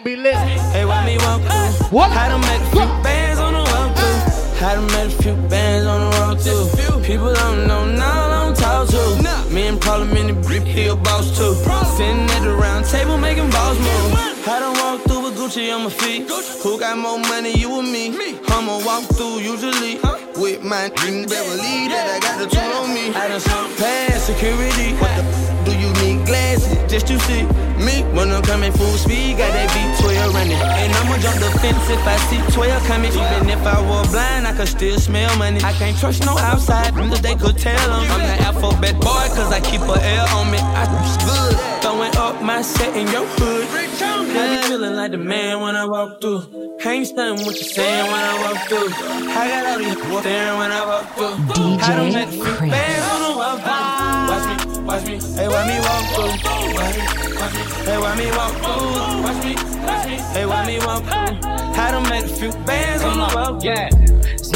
be lit. Hey, why me walk through? What? Had to make a few bands on the walk through. Had to make a few bands on the walk through. People don't know now, I don't talk to. Me and Parliament, he a boss too. Sitting at the round table making balls move. Had to walk through with Gucci on my feet. Who got more money, you or me? I'ma walk through usually with my in Beverly that I got the tool on me. I done slunk past security. What the f- do you need glasses just to see me? When I'm coming full speed, got that V12 running. And I'ma jump the fence if I see 12 coming. Even if I were blind, I could still smell money. I can't trust no outside, cause they could tell them. I'm the alphabet boy, cause I keep a L on me. I good. Throwing up my set in your hood. I be feeling like the man when I walk through. I ain't stunning what you saying when I walk through. I got all these people staring when I walk through. I don't make DJ few Chris. bands on the walk through. Watch me, watch me, hey, why me walk through? Watch me, watch me, hey, why me walk through? Watch me, watch me, hey, why me walk through? I don't make a few bands on the walk through. Yeah,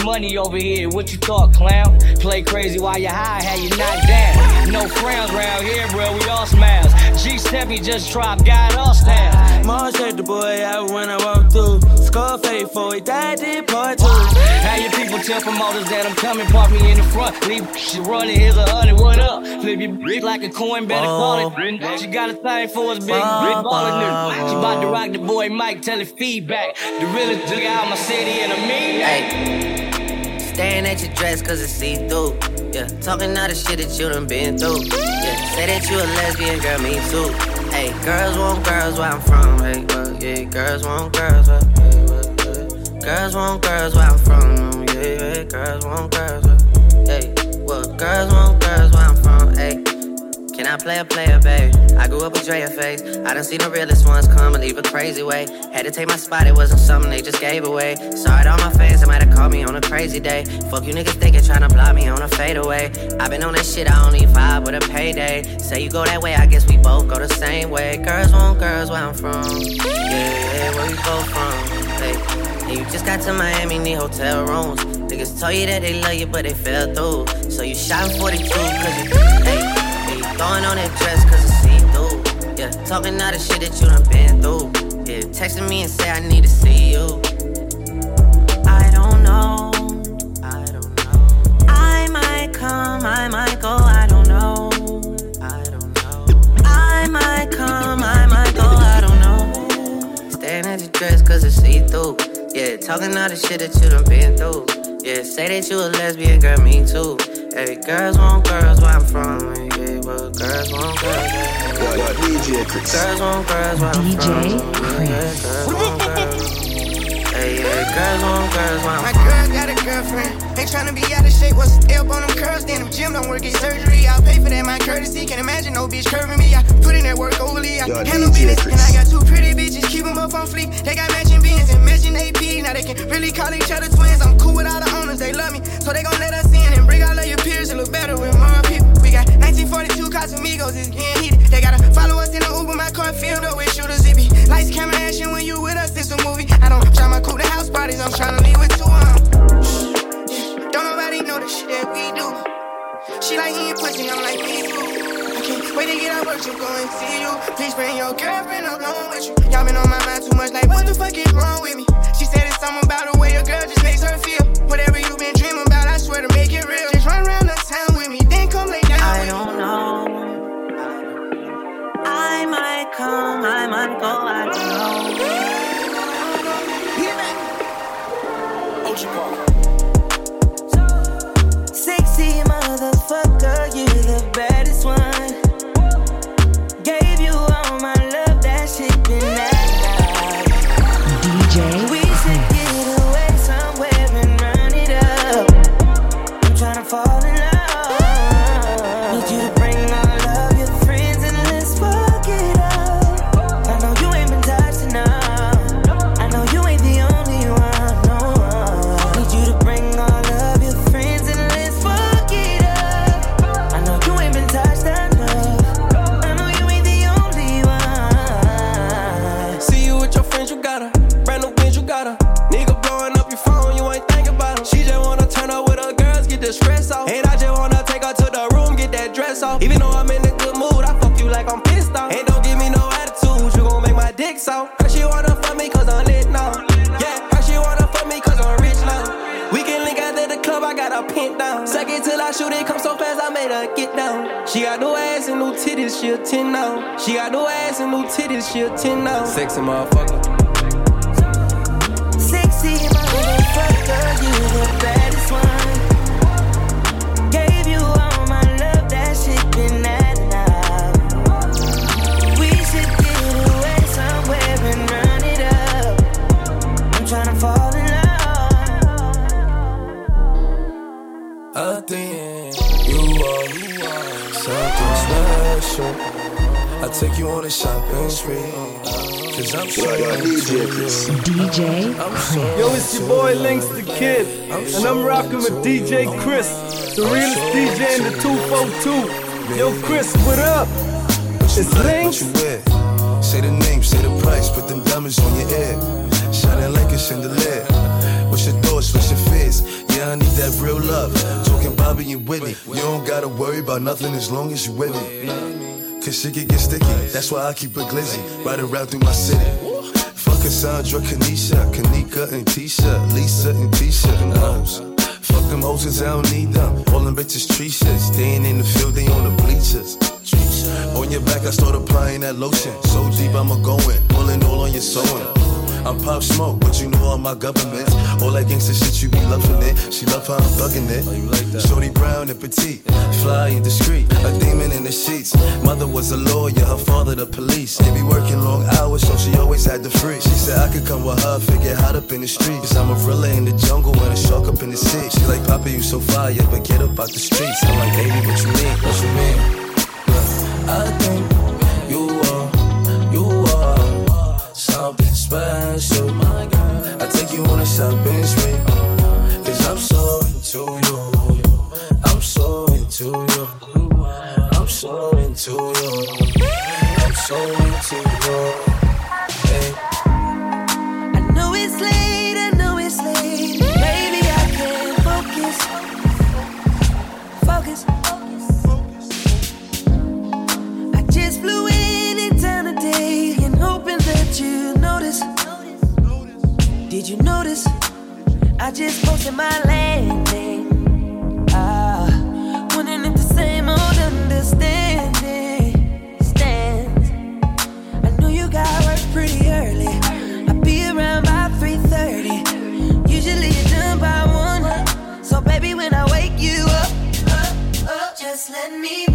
it's money over here. What you thought, clown? Play crazy while you high, how you knocked down. No frowns round here, bro. We all smiles. G Steppy just dropped, got all style. Mars check the boy out when I walk through. Scarface for it, died did part two. How your people tell promoters that I'm coming, park me in the front. Leave shit running, here's a hundred, what up? Flip your brick like a coin, better oh. call it. She got a thing for us, big brick ballin' nigga. She bout to rock the boy Mike, tell it feedback. The realest nigga out my city and a mean. Hey, staring at your dress cause it's see through. Yeah, talking all the shit that you done been through. Yeah, say that you a lesbian, girl, me too. Hey, girls want girls where I'm from. Hey, well, yeah, girls want girls where. Girls want girls where I'm from. Yeah, yeah, girls want girls where, hey, well, girls want girls where I'm. Can I play a player, babe? I grew up with Drea face. I done seen the realest ones come and leave a crazy way. Had to take my spot, it wasn't something they just gave away. Sorry to all my fans, they might have called me on a crazy day. Fuck you niggas thinking, tryna block me on a fadeaway. i been on that shit, I only vibe with a payday. Say you go that way, I guess we both go the same way. Girls want girls where I'm from. Yeah, yeah, where we both from. Hey, and you just got to Miami, need hotel rooms. Niggas told you that they love you, but they fell through. So you shot 42, cause you, hey. Throwing on that dress cause it's see through. Yeah, talking all the shit that you done been through. Yeah, texting me and say I need to see you. I don't know. I don't know. I might come, I might go, I don't know. I don't know. I might come, I might go, I don't know. Staring at your dress cause it's see through. Yeah, talking all the shit that you done been through. Yeah, say that you a lesbian, girl, me too. Hey, girls want girls where I'm from. Yeah, but girls want girls. Yo, yo, DJ Chris. Girls want girls where I'm DJ from. Chris. Yeah, girls want girls. Hey, yeah, girls want girls where I'm My girl got a girlfriend. Ain't tryna be out of shape. What's the help on them curls? Then the gym don't work, get surgery. I'll pay for that, my courtesy. Can't imagine no bitch curving me. I put in that work overly. I Yo, handle business. And I got two pretty bitches. Keep them up on fleek. They got matching beans and matching AP. Now they can really call each other twins. I'm cool with all the owners. They love me. So they gon' let us in and bring all of your peers. It look better with 42 Casamigos is getting heated. They gotta follow us in the Uber, my car filled up with shooters. It be lights, camera, action when you with us. It's a movie. I don't try my cool to house parties. I'm trying to leave with two of Don't nobody know the shit that we do. She like eating pussy, I'm like me too. I can't wait to get out work You go and see you. Please bring your girlfriend along with you. Y'all been on my mind too much, like what the fuck is wrong with me? Something about the way a girl just makes her feel. Whatever you been dreaming about, I swear to make it real. Just run around the town with me, then come lay down I don't know. I might come, I might go, I don't know. Sexy motherfucker, you the baddest one. Soft. Cause she wanna me cause I'm lit now. Yeah, her she wanna fuck me cause I'm rich now. We can link after the club, I got a pin down. Suck it till I shoot it, come so fast, I made her get down. She got no ass and no titties, she a 10 now. She got no ass and no titties, she a 10 now. Sexy motherfucker. Sexy take you on a shopping spree. Cause I'm so DJ Chris. DJ Yo, it's your boy Links the Kid, and I'm rocking with DJ Chris, the realest DJ in the 242. Yo, Chris, what up? It's Links. What? Say the name, say the price, put them diamonds on your ear. Shining like a chandelier. What's your thoughts, what's your fears? Yeah, I need that real love. Talking Bobby and Whitney. You don't gotta worry about nothing as long as you with me. Cause shit can get sticky. That's why I keep a glizzy. Ride around through my city. Fuck Cassandra, Kanisha, Kanika, and Tisha, Lisa, and Tisha, and hoes. Fuck them hoes I don't need them. All them bitches treacherous. Staying in the field, they on the bleachers. On your back, I start applying that lotion. So deep, I'ma go in. Pulling all on your sewing. I'm pop smoke, but you know all my governments. All that gangsta shit, you be loving it. She love how I'm bugging it. Oh, Shorty brown and petite, fly and discreet. A demon in the sheets. Mother was a lawyer, her father the police. They be working long hours, so she always had the free. She said I could come with her, figure hot up in the streets. Cause I'm a gorilla in the jungle and a shark up in the sea. She like, Papa, you so fire, but get up out the streets. I'm like, baby, what you mean? What you mean? I think something special. My God, I take you on a shopping spree. Cause I'm so into you. I'm so into you. I'm so into you. I'm so into you. Hey. I know it's late, I know it's late. Baby, I can't focus. Focus. Did you notice? I just posted my landing. Ah, wondering if the same old understanding stands. I know you got work pretty early. I'll be around by 3:30. Usually you're done by one. So baby, when I wake you up, up, up, just let me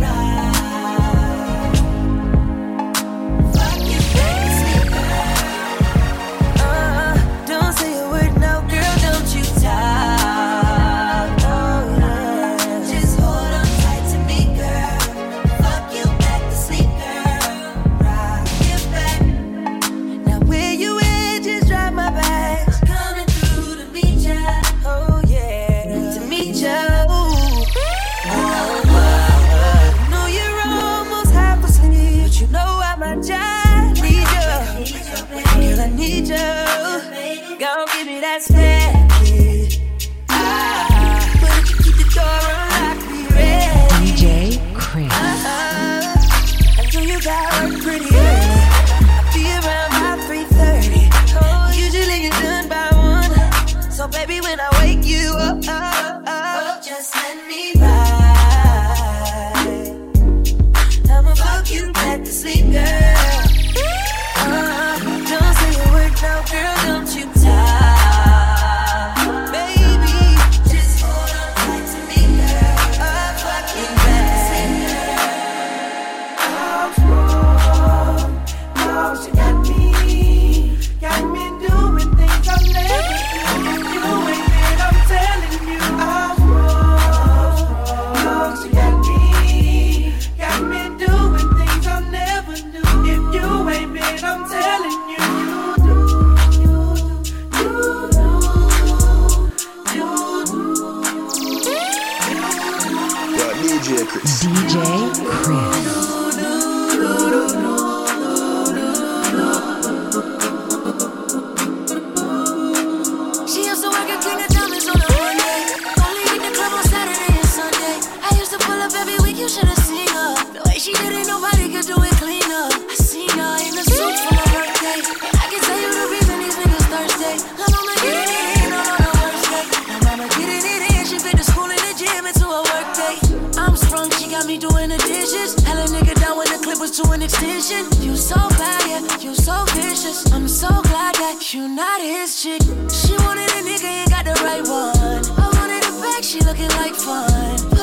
looking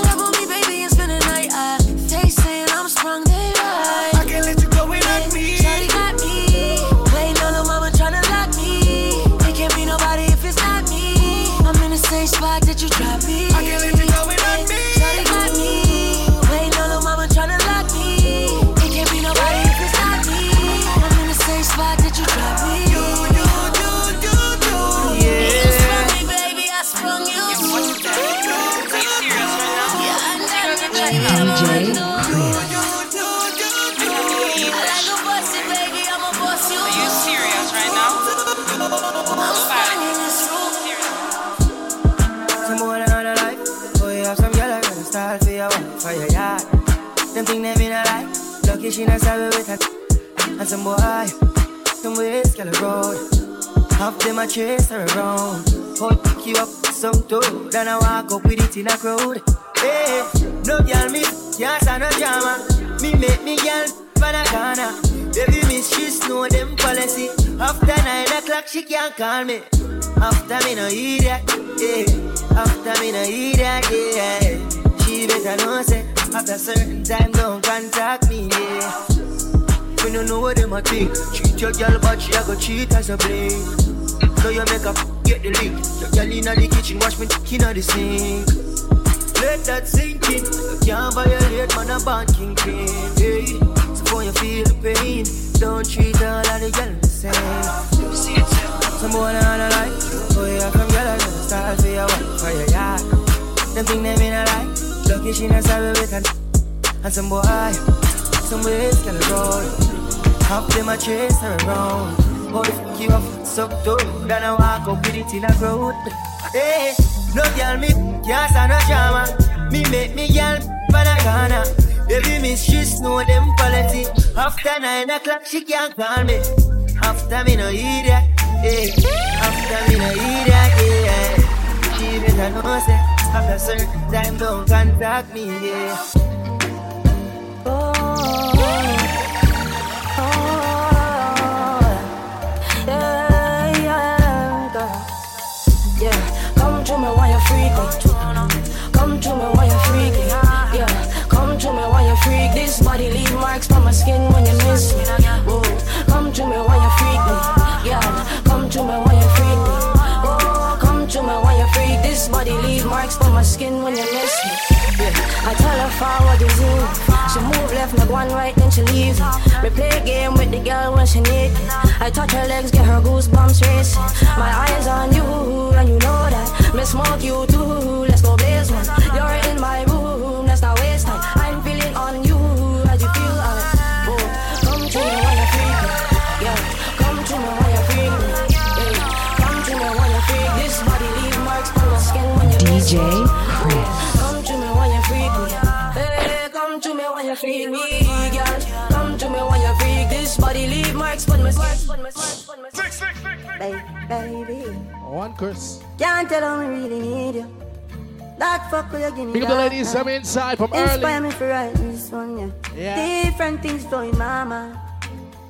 girl a road. Half them a chase her around. Hold pick you up some too. Then I walk up with it in a crowd. Hey, no girl me can't stand no drama. Me make me girl for the corner. Baby miss she know them policy. After nine o'clock she can't call me. After me no hear that, yeah. After me no hear that, yeah. She better know say after certain time don't contact me, yeah. We don't know what them a think. Treat your girl, but she a go cheat as a blame. So you make her get the link. Your girl inna the kitchen, wash me inna the sink. Let that sink in. You can't violate man a band kingpin. Hey, so when you feel the pain, don't treat all of the girls the same. Some boy on a life, oh yeah, from girl gonna start for your wife, for your yard. Them think them in a life, lucky she not sorry with her. And some boy, some ways can roll. Half them a chase her around. But if you up so too, then I walk up with it in a crowd. Hey, no girl me can't stand no drama. Me make me girl for the corner. Baby miss she know them quality. After nine o'clock she can't call me. After me no hear that, hey. After me no hear that, yeah. She better know say after certain time don't contact me, yeah. Yeah, to me while you're freaking. Come to me while you're freaking. Yeah, come to me while you're freak. This body leave marks on my skin when you miss me. Whoa, come to me while you're freaking. Yeah, come to me while you're freaking. Oh, come to me while you're freak. This body leave marks on my skin when you miss me. Left, me go right, then she leaves. Me play game with the girl when she need. I touch her legs, get her goosebumps racing. My eyes on you, and you know that. Me smoke you too, let's go blaze one. You're in my room, One curse. can't tell how me really need you. That fuck will you give me Big up the ladies from inside, from Inspire early. me for writing this one, yeah. Yeah. Different things going mama.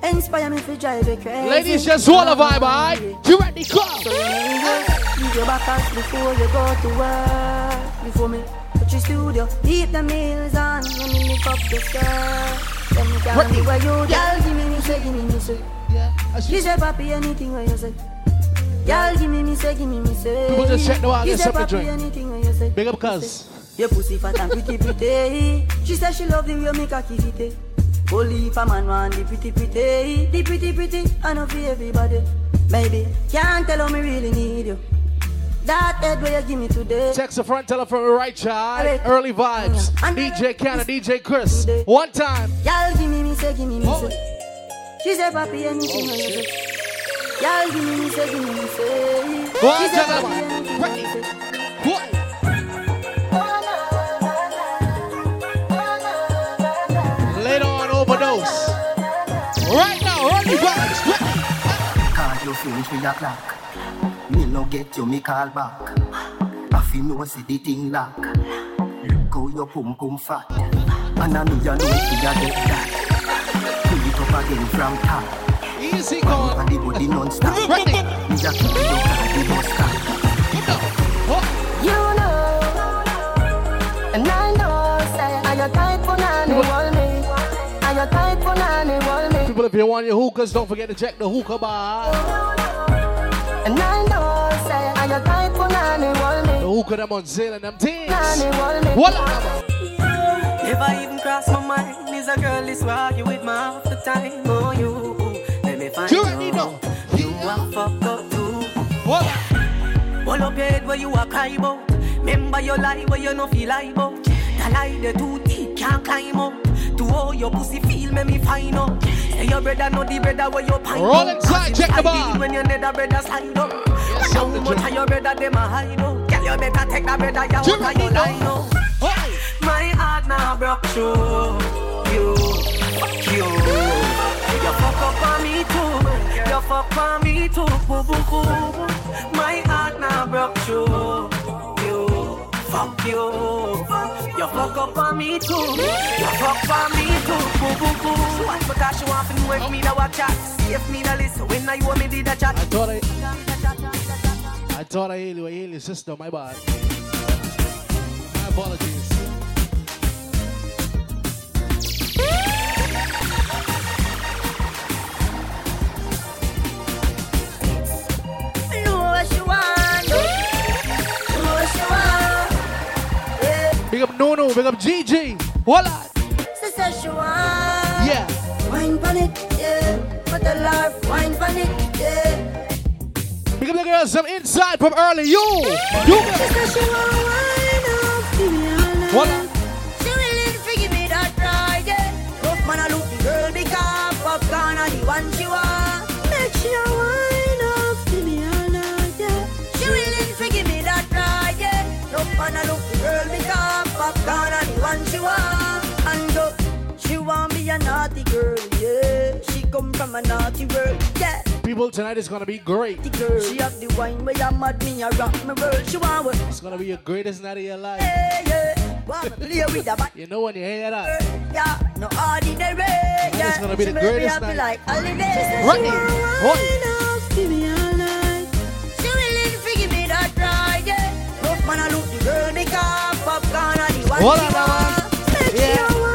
Inspire me for drive you crazy. Ladies, just want a vibe, alright? You ready? Go! So you leave your back out before you go to work. Before me touch your studio, keep the meals on when you lift up the. Then you can Ready. be where you, girl, give me me say, give me me say. Yeah. She say, papi, anything where you say. Girl, give me me say, give me me say. People just check the She get something drink. anything where you say. Big up, cuz. Your pussy fat and pretty pretty. She said she love the way me cocky fit it. Eh. Only if a man want the pretty pretty, the pretty pretty, I know for everybody. Maybe can't tell how me really need you. That head where you give me today. Text the front, tell her from the right child. Early vibes. DJ Canada, DJ Chris. One time. Y'all give me me say, give me me oh. say. She say, papi, anything oh, when say. Y'all give me me say, give me me say. Go on, She say? Later on, overdose. Right now, early vibes. Call you finish with your clock. Me no get you, me call back. I feel no see the thing lock. Look how your pum pum fat. And I know you know if you get that. Pull it up again from top. Easy going. And the body non-stop. Ready. Me just keep it up and the don't stop. You know, and I know, say, I got tight for nanny, hold me. I got tight for nanny, hold me. People, if you want your hookahs, don't forget to check the hookah bar. And I know, say, I got tight for nanny, hold me. The hookah them on sale and them things. Nanny, hold me. What? Never even cross my mind. Is a girl this why you with me half the time. Oh, you. Find You already know. You are fucked up too. What? Hold up your head where you are cry about. Remember your lie where you no feel lie about. The lie the too deep can't climb up. To how your pussy feel make me find out. Say your brother know the brother where you pine Roll up. inside, check the bar. When your nether brother slide up. Yes, How much of your brother them a hide up. Girl you better take that brother you You out of your line up. My heart now broke through you, you. You fuck up on me too. You fuck on me too. Boo, boo, boo. My heart now broke through you. Fuck you. You fuck up on me too. You fuck on me too. Boo, boo, boo. What because you want to know if me that watch chat? See if me that listen when I you me did a chat. I thought I, I thought I hated you. I hated your sister. My bad. My apologies. Big up Nono. Big up GG. Voila. Yeah. Wine pon it, yeah. Put the life, wine pon it, yeah. Big up the girls. Some inside from early. You. You. She say wine up, give me all night. Voila. She willing to give me that ride, yeah. Rough man, I look the girl because popcorn are the one she want. A naughty girl, yeah. She come from a naughty world, yeah. People, tonight is gonna be great. She have the wine where you mad me, I rock my world. She want what? It's gonna be your greatest night of your life. Yeah, yeah. Want to play with the back. You know when you hear that? Yeah, no ordinary. Yeah, it's gonna be she the greatest night. Like holiday. Rodney, Rodney. Give me all night. She willing to give me that ride. Yeah, rough man, I look the girl because popcorn are the one on, want. Make Yeah.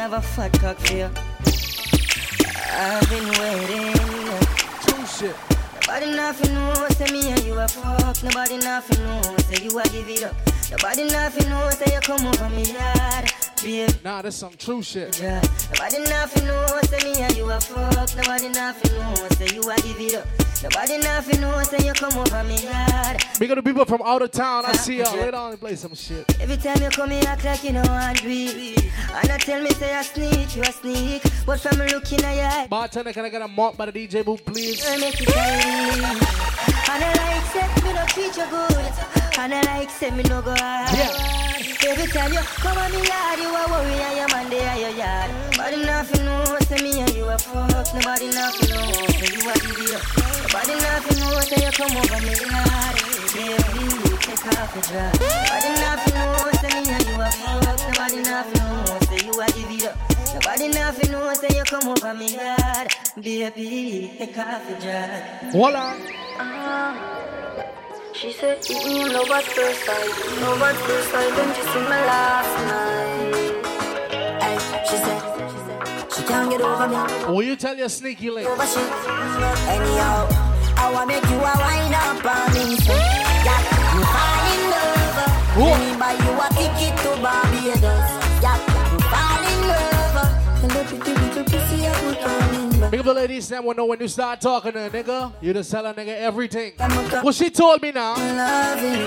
Have a fat cock. I've been waiting. True shit. Nobody nothing know, say me and you a fuck. Nobody nothing know, say you a give it up. Nobody nothing know, say you come over me yard. Babe, Nah, that's some true shit. yeah. Nobody nothing know, say me and you a fuck. Nobody nothing know, say you a give it up. Nobody nothing know, say you come over me yard. Big up the people from out of town. I see y'all. Later on and play some shit. Every time you come here, act like you know I do it. And I tell me, say I sneak, you a sneak. But from looking at your eye, Bartender, can I get a mop by the DJ booth, please? I make it. And I like say me no treat you good. And I like say me no go hard. Yeah. Every time you come on me yard, you a worry man there at your yard. Nobody nothing know, say me a fuck. Nobody nothing know, say you a give it up. Nobody nothing know, say you come over me yard. Baby, take off your dress. Nobody nothing know, say me and you a fuck. Nobody nothing know, say you a give it up. Nobody nothing know, say you come over me yard. Baby, take off your dress. Voila. Uh-huh. She said, eat me love at first sight. Love at first sight when she see me last night. Ay, she said can't get over me. Will you tell your sneaky? Over. Anyhow, I wanna make you a wine up on me. Yeah, you fall in love. Me buy you a ticket to Barbados. I in. Big up the ladies, them will know when you start talking to a nigga. You just tell a nigga everything. What she told me now. Loving.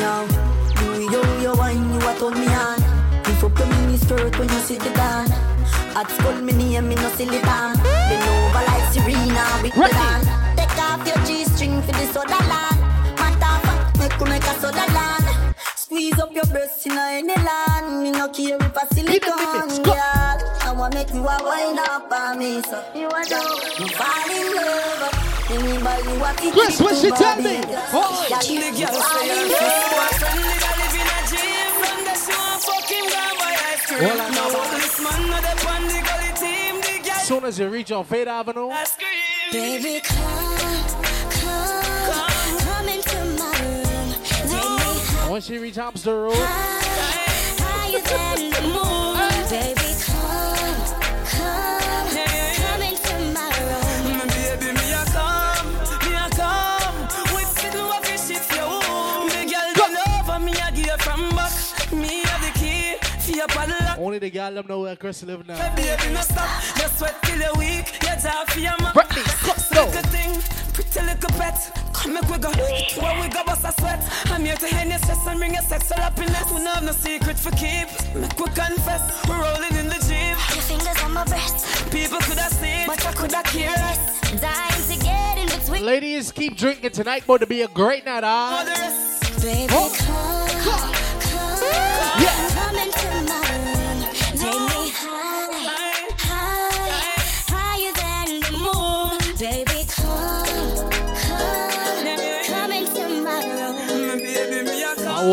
Now, do you, you wine, you a turn me on. Lift up your mini skirt when you sit it down. At school, me name, me no silly down. Bend over like Serena with the land. Take off your G-string for the soda land. Matter of fact, make you make a soda land. Squeeze up your breast in any land. Me no care if a silicone, girl. I I make you a wind up on me, so you want to you fall in love. Anybody what it Chris, what she tell me? Oh, The girl say I'm fit. Son, the girl live in a gym. From the she want fucking go and buy ice cream. Well, I know. Now all this man know As soon as you reach on Fade Avenue. Baby, come, come, come into my room. Once you reach Hamster Road, higher than the moon. Only the gal them know where Chris live now. Baby, no stop. Just sweat till you're weak. You're for your man. Britney, let's go. Little thing, pretty little pet. Come make we go. When we go, bust a sweat. I'm here to end your stress and bring your sexual happiness. We don't have no secret for keep. Make we confess. We're rolling in the jeep. Your fingers on my breast, People could have seen, but I could have cared less. dying to get in between. Ladies, keep drinking tonight, boy, to be a great night, For ah. the. Baby, Oh. come, come,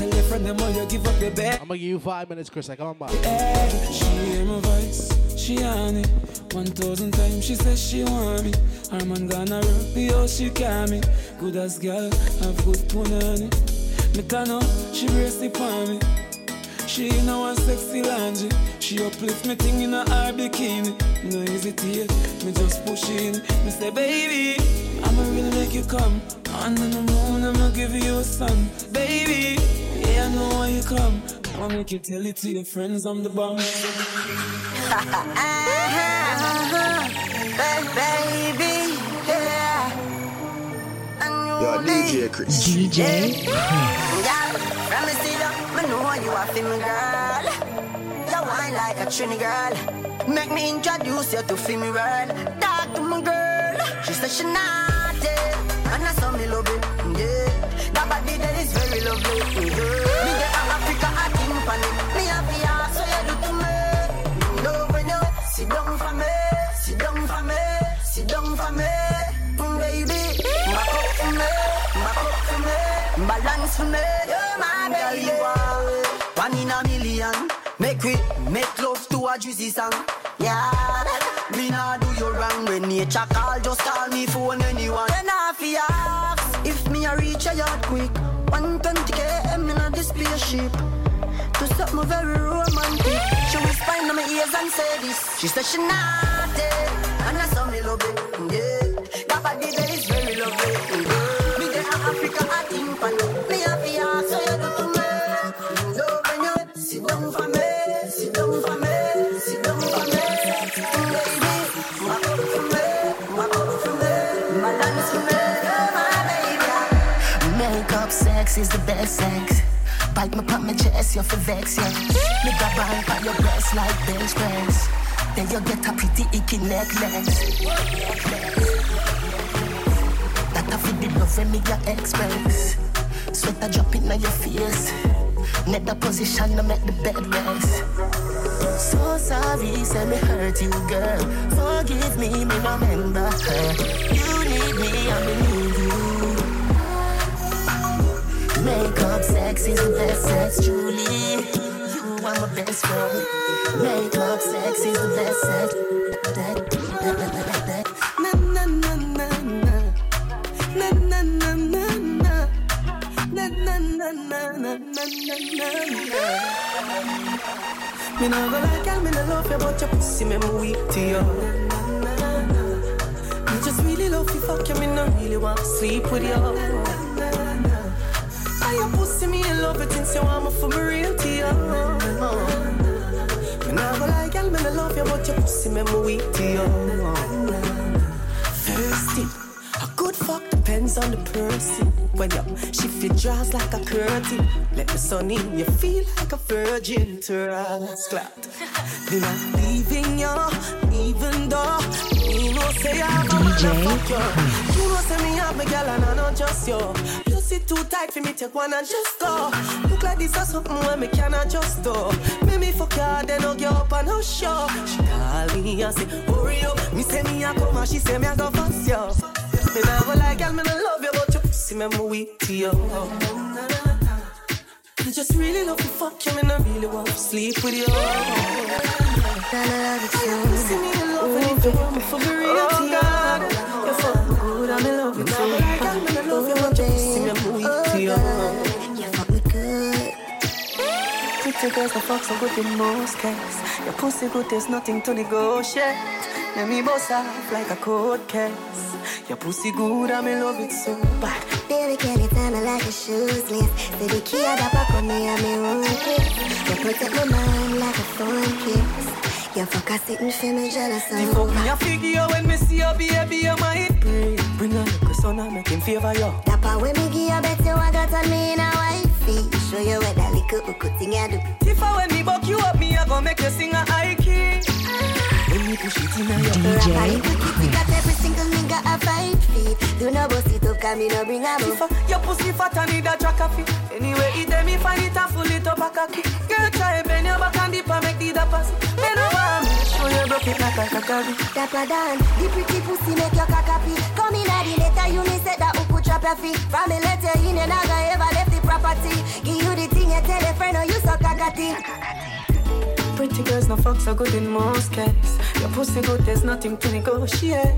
Tell your friend them all you give up your bed. I'm gonna give you five minutes, Chris. I come on back. Hey, she hear my voice, she on it. One thousand times she says she want me. Her man gonna rock me, oh she can me. Good as girl, have good punani. Me turn up, she brace on me. She in a one sexy laundry. She uplift me thing in a her bikini. No hesitate, me just push in. Me say, baby, I'ma really make you come. Under the moon, I'ma give you a sun. Baby, yeah, I know why you come. I'ma make you tell it to your friends I'm the bomb. baby, yeah. Yo, DJ Chris. DJ Girl, from me see you, me know you a feel girl. You whine like a Trini girl. Make me introduce you to feel me world. Talk to my girl. She said she naughty, and I saw me love it. Yeah, that body that is very lovely. Yeah, me get a Africa a timpani. Me a ask so you do to me. Love when you sit down for me, sit down for me, sit down for me, Mm, baby. Back up for me, back up for me, balance for me. You're my baby. One in a million. Make we make love to a juicy song. Yeah, me nah do you wrong when nature call. Just call me phone anyone. Then I if me a reach a yard quick. 120 km in a spaceship. To something very romantic. She whisper in my ears and say this. She said she naughty, and I saw me love it. Yeah, that body there is very lovely. Is the best sex. Bite me pop my chest, you're for vex, yeah. Me grab on by your breast like bench press. Then you get a pretty icky necklace. That a fit the love when me a express. Sweat a drop in on your face. Net the position to make the bed rest. So sorry, say me hurt you, girl. Forgive me, me remember her. You need me, I'm need you. Makeup sex is the best sex, truly. You are my best friend. Makeup sex is the best sex. That. Na na na na na. Na na na na na. Na na na na na na na. Me nah go like girl, me nah love you, but your pussy make me weak to you. Me just really love you, fuck you, me nah really want to sleep with you. I your pussy, me in love it since you want me for me real to you. Me nah go like girl, me nah love you, you, but your pussy make me weak to you. Thirsty. A good fuck depends on the person. When you shift your like a curtain, let the sun in, you feel like a virgin. to a Transclat. Me not leaving you, even though me no say I'm DJ fuck you. You know say me have me girl and I not just you. Pussy too tight for me take one and just go. Look like this or something where me cannot just do. Make me fuck her, then hug you up and no show. She call me and say, hurry up. Me say me a come and she say me a go fuss you. Me go like girl, me nah love you, but your pussy me me weak to you. I just really love to fuck you, me nah really want to sleep with you. See me in love and if you want me for the real oh, to you. You fuck me good, I'm in love with you. Girl, me nah love you, oh, your pussy me me to you. You fuck me good. Pretty girls, the fuck so good in most cases. Your pussy good, there's nothing to negotiate. Let me bust off like a cold case. Your pussy good, I'm in love with so bad. Baby, can you tell me like a shoes list? Say the key of the back on me, I'm in one kiss. You protect my mind like a phone kiss. You fuck a sitting for me jealous The fuck me a figure when me see you, oh, baby, you might breathe. Bring a little son and make him favor you. Part when me give you bet you I got on me in a wifey. Show you what that little hook thing you do. If I when me buck you up, me I go make you sing a high key. When me push it in your Rapper, you kitty got every single nigga a five feet. Do no bust it up, cause me no bring a book. Your pussy fat and need a track of it. Anyway, it them me find it and full it up a cocky. Girl, try bend your back and dip and make the dappers. Broke it like a cockabee. Dapper Dan, the pretty pussy make your cock happy. Come in at the letter, you me said that could trap your feet. From me letter in, never ever left the property. Give you the thing, you tell a friend, oh you so cockatty. Pretty girls, no fuck so good in most cases. Your pussy good, there's nothing to negotiate.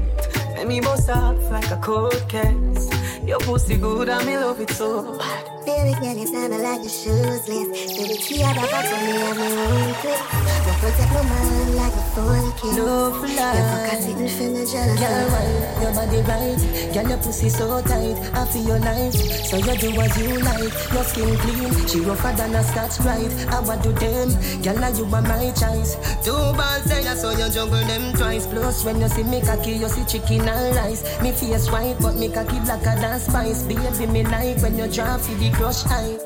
Let me boss up like a cold case. Your pussy good, I'm in love it so bad. Baby girl, you sound like a shoes list. The key of the box on me, I'm in one click. You protect my mind like a phone kiss. No fly. You fuck a sitting for me jealous. Girl, why your body right? Girl, your pussy so tight. I feel your life, so you do what you like. Your skin clean, she rougher than a scotch brite. I want do them, girl, now you are my choice. Two balls say I saw you juggle them twice. Plus, when you see me cocky, you see chicken and rice. Me face white, but me cocky blacker than spice. Baby, me like when you drop for the crush eye.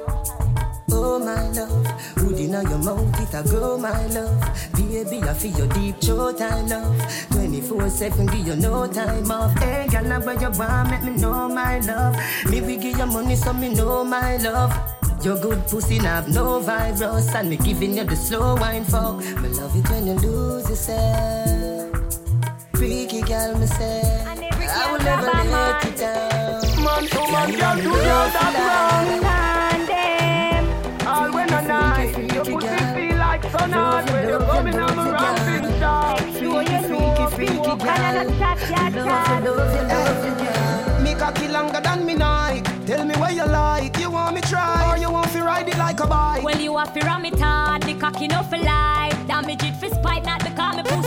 Oh my love, hood inna your mouth, it a grow my love. Baby, I feel your deep throat, I love. 24-7, give you no time off. Hey, girl, now where you want, make me know my love. Me we give you money, so me know my love. Your good pussy now have no virus, and me giving you the slow wine for. Me love it when you lose yourself. Freaky girl, me say, I will never let you down. Man to man, girl to girl, that wrong. All when I night, your pussy feel like sun hot when you're coming on the ramping star. Show you know, chat, chat. Me cocky longer than me night. Tell me what you like. You want me try or you want to ride it like a bike? Well, you have to ram it hard, the cocky no for life. Damage it for spite, not because me pussy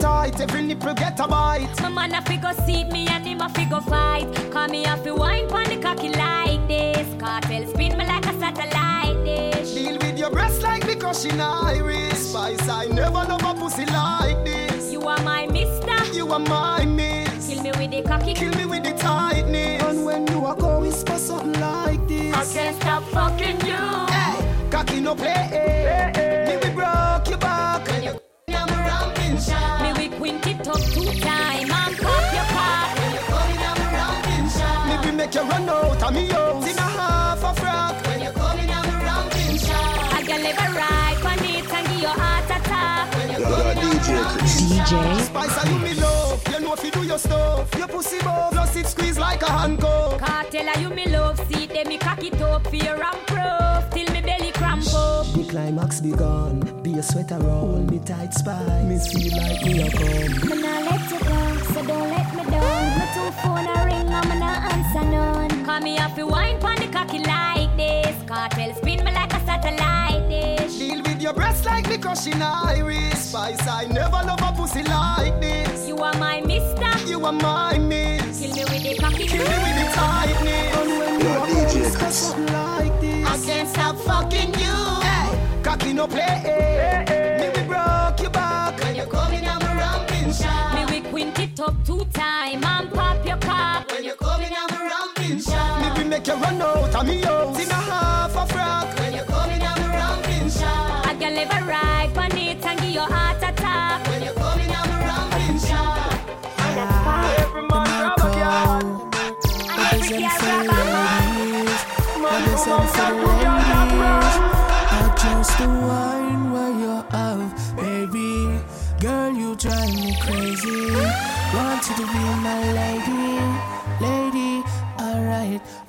titty appetite, every nipple get a bite. My man a figure seat me and him a figure fight. Call me a fi wine pon the cocky like this. Kartel spin me like a satellite dish. Deal with your breast like because she Irish. Spice, I never love a pussy like this. You are my mister. You are my miss. Kill me with the cocky. Kill me with the tightness. And when you are go whisper something like this. I can't stop fucking you. Hey, cocky no play. eh. Me we shot. Me we quint it up two time and pop your cock. When you coming I'm a ramping shot. Me we make you run out of me house in a half a frock. When you coming I'm a ramping shot. I can live a ride pon it and give you heart attack. When you Yo, yo, DJ Chris. DJ Spice, are you me love? You know if you do your stuff. Your pussy bow, plus it squeeze like a handcuff. Kartel you me love, see them me cock it up for your proof till me belly cramp. The climax begun. Be a sweater hold me tight spice. Me feel like me a come. Me nah let you go, so don't let me down. My two phone a ring, I'm not answer none. Call me up fi wine pon the cocky like this. Kartel spin me like a satellite dish. Deal with your breast like because she Irish. Spice, I never love a pussy like this. You are my mister. You are my miss. Kill me with the cocky. Kill me with the tightness. And when you are DJ discuss something like this. I can't stop fucking you. Hey, cocky no play. Hey, hey. Me we broke your back. When you're coming on my rumping shot. Me we quint it up two time and pop your cock. When you're coming on my rumping shot. Me we make you run out of me house in a half a frock. When you're coming on my rumping shot. I can live a ride on it and give you heart attack. When you're coming on my rumping shot. Every man grab a girl. Every girl grab a Man, you man grab a girl. I just the wine where you have, baby. Girl, you drive me crazy. Want you to be my lady, lady.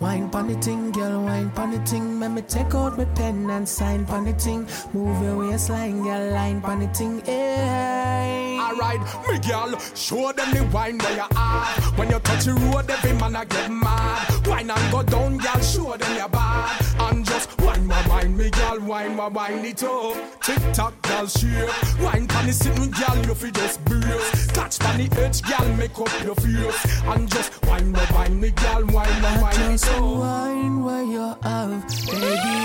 Wine pon the ting, girl, wine pon the ting. Let me take out my pen and sign pon ting. Move your waistline, girl, line pon ting. Hey. Eh. Alright, me girl, show them the wine where you are. When you touch the road, every man a get mad. Wine and go down, girl, show them your bad. And just wine my wine, me girl, wine my wine it up. Tick tock, girl, shake. Wine pon the sitting, girl, you fi just brace. Catch pon the edge, girl, make up your face. And just wine my wine, me girl, wine my I wine it. Wine where you have, baby.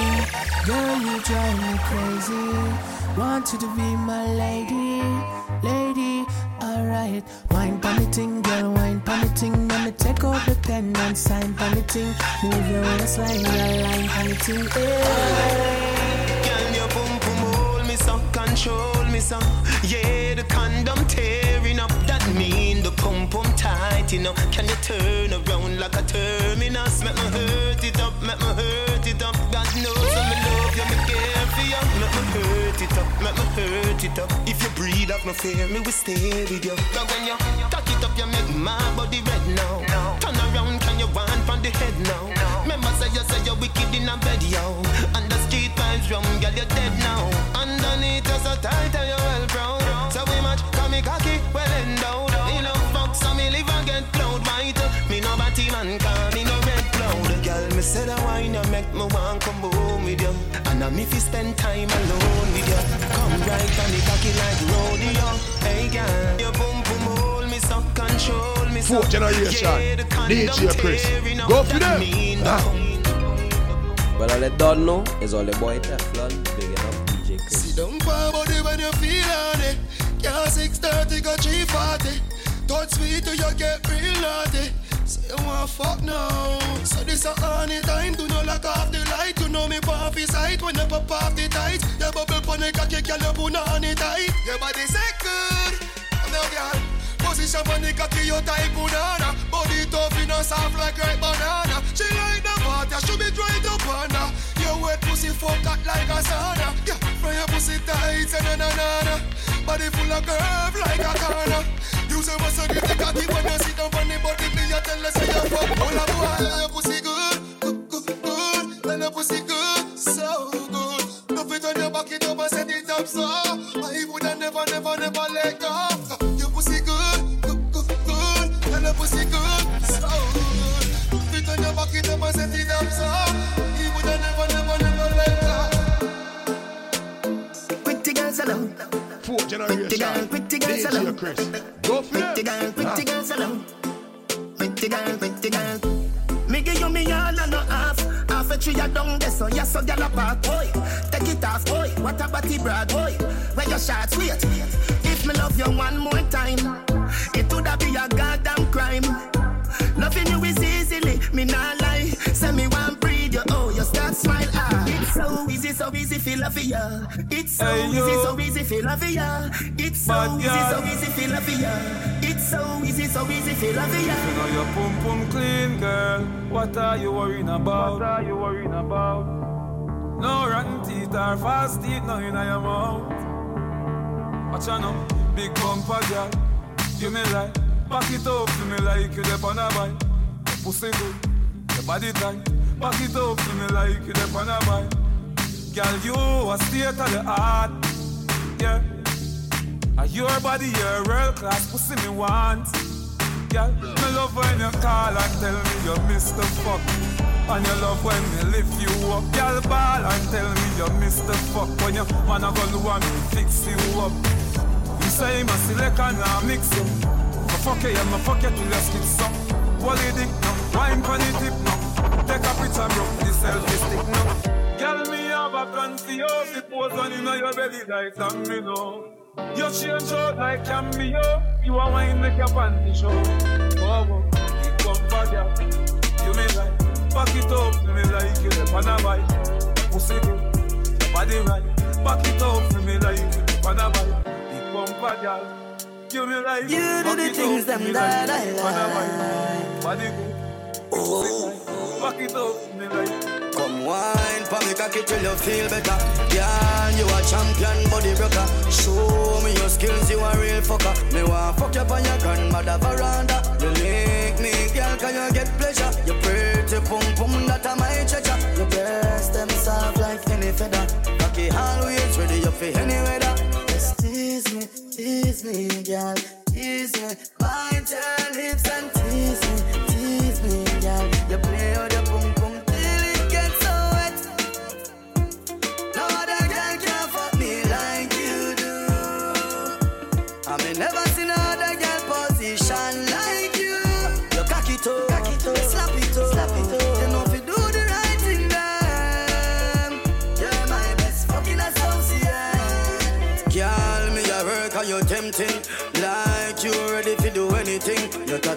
Girl, you drive me crazy. Want you to be my lady, lady. Alright, wine pon the ting, girl, wine pon the ting. Let me take out the pen and sign the. Move your waistline, girl, line pon the ting. Hey. Eh. Girl, your boom boom hold me so, control me so. Yeah, the condom tearing tight, you know. Can you turn around like a terminus? Make me hurt it up, make me hurt it up. God knows I'm in love, you me care for you. Make me hurt it up, make me hurt it up. If you breathe up no fear, me will stay with you. Cause when you cock it up, you make my body red now. Turn around, can you want from the head now? Remember say you say you're wicked in a bed, yo. And the street vibes rum, girl, you're dead now. Underneath you're so tight you're well brown. So we match, call me cocky, well endowed. Girl, me say the wine you make me want come home with you. And I'm if you spend time alone with you. Come right on the cocky like rodeo. Hey girl, your boom boom hold me so control me so. Fourth generation. Yeah, the condom DJ Chris. tearing up. Go for That them. mean the Ah. Well, all they don't know is all the boy Teflon. Big it up, DJ Chris. Sit down for body when you feel on it. Yeah, 630 go 340. Touch sweet till you get real naughty. Say you want fuck now. So this a honey time. Do not lock off the light. You know me pop his sight when you pop off the tight. Your bubble pon the cocky, girl, you put on it tight. Your body say good. Now, girl. Position pon the cocky, you type banana. Body tough, you know soft like ripe banana. She like the water, she be dry to banana. Your wet pussy fuck hot like a sauna. Yeah, from your pussy tight, say na na na. Body full of curve like a corner. Use your muscle, get the cocky when you sit down on the body. Me you tell us say you fuck. All of boy, your pussy good, good, good, good. Then your pussy good, so good. Love it when you back it up and set it up so. I woulda never, never, never Pretty girl, pretty alone. Chris. Go for Pretty girl, pretty Ah. girls alone. Pretty girl, pretty girl. Me give you me all and no half. Half a tree a down there, so yes, so gyal apart. Boy, take it off, boy. What a body brag, boy. Where your shots, wait. If me love you one more time, it woulda be a goddamn crime. Loving you is easily, me not so easy, so easy, feel love ya. It's so Hey, easy, so easy, feel love ya. It's so Bad easy, girl. so easy, feel love ya. It's so easy, so easy, feel love ya. You know your pum pum clean, girl. What are you worrying about? What are you worrying about? No rotten teeth or fast teeth, no in your mouth. Watch out now, big bumper, girl. You me like, back it up to me like you dep on a bike. Your pussy good, your body tight. Back it up to me like you dep on a bike. Girl, you a state of the art, yeah. And your body, your world class pussy me want. Girl, me love when you call and tell me you miss the fuck. And you love when me lift you up. Girl, ball and tell me you miss the fuck. When you man a go and me fix you up. You say my select and I mix you. I fuck you, yeah, me fuck you till your skin suck. Wally dick now, wine pon the tip now. Take a picture, bro. This selfie stick, no. Girl, me have a plan for you. The pose on in your belly like that, me know. You change out like cameo. You are wine make your panty show. Oh, oh. It come for ya. You me like. Back it up, you me like. You the pan a bite. Pussy good. Your body right. Back it up, you me like. You the pan a bite. It come for ya. You me like. You do the it things up, them you that like. I You the pan a bite. Body good. Oh. Back it up, you me like. Wine for me cocky till you feel better. Girl, you a champion body broker. Show me your skills, you a real fucker. Me want fuck you on your grandmother veranda. You lick me, girl, can you get pleasure? You pretty pum pum, that a my treasure. Your breast them soft like any feather. Cocky always ready up for any weather. Just tease me, tease me, girl, tease me. Bite your lips and tease may never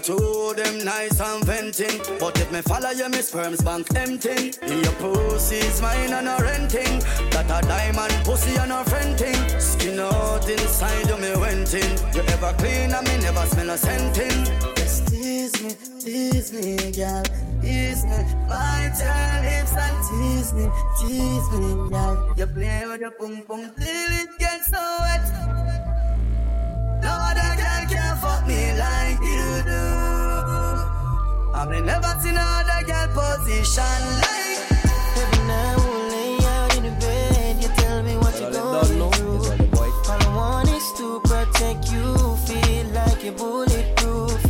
tattoo them nice and venting. But if me follow you, me sperms bank empty Your pussy's mine and a renting. That a diamond pussy and a friend thing Skin out inside you, me wenting You ever clean and me never smell a scenting. Just tease me, tease me, girl. Tease me, bite your lips and tease me, tease me, girl. You play with your pum pum till it gets so wet. No other me like you do. I may never seen another girl position like. Every night we'll lay out in the bed, you tell me what you're going through. All I want is to protect you, feel like you're bulletproof.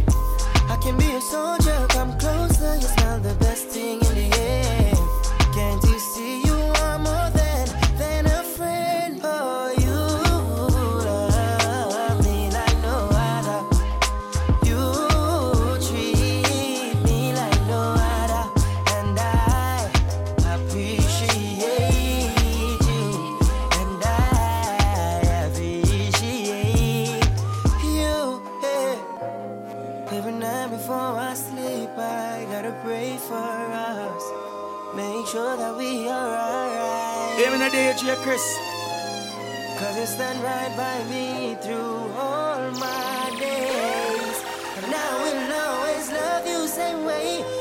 I can be a soldier, come closer, you smell the best thing J. Chris. Cause you stand right by me through all my days. And I will always love you same way.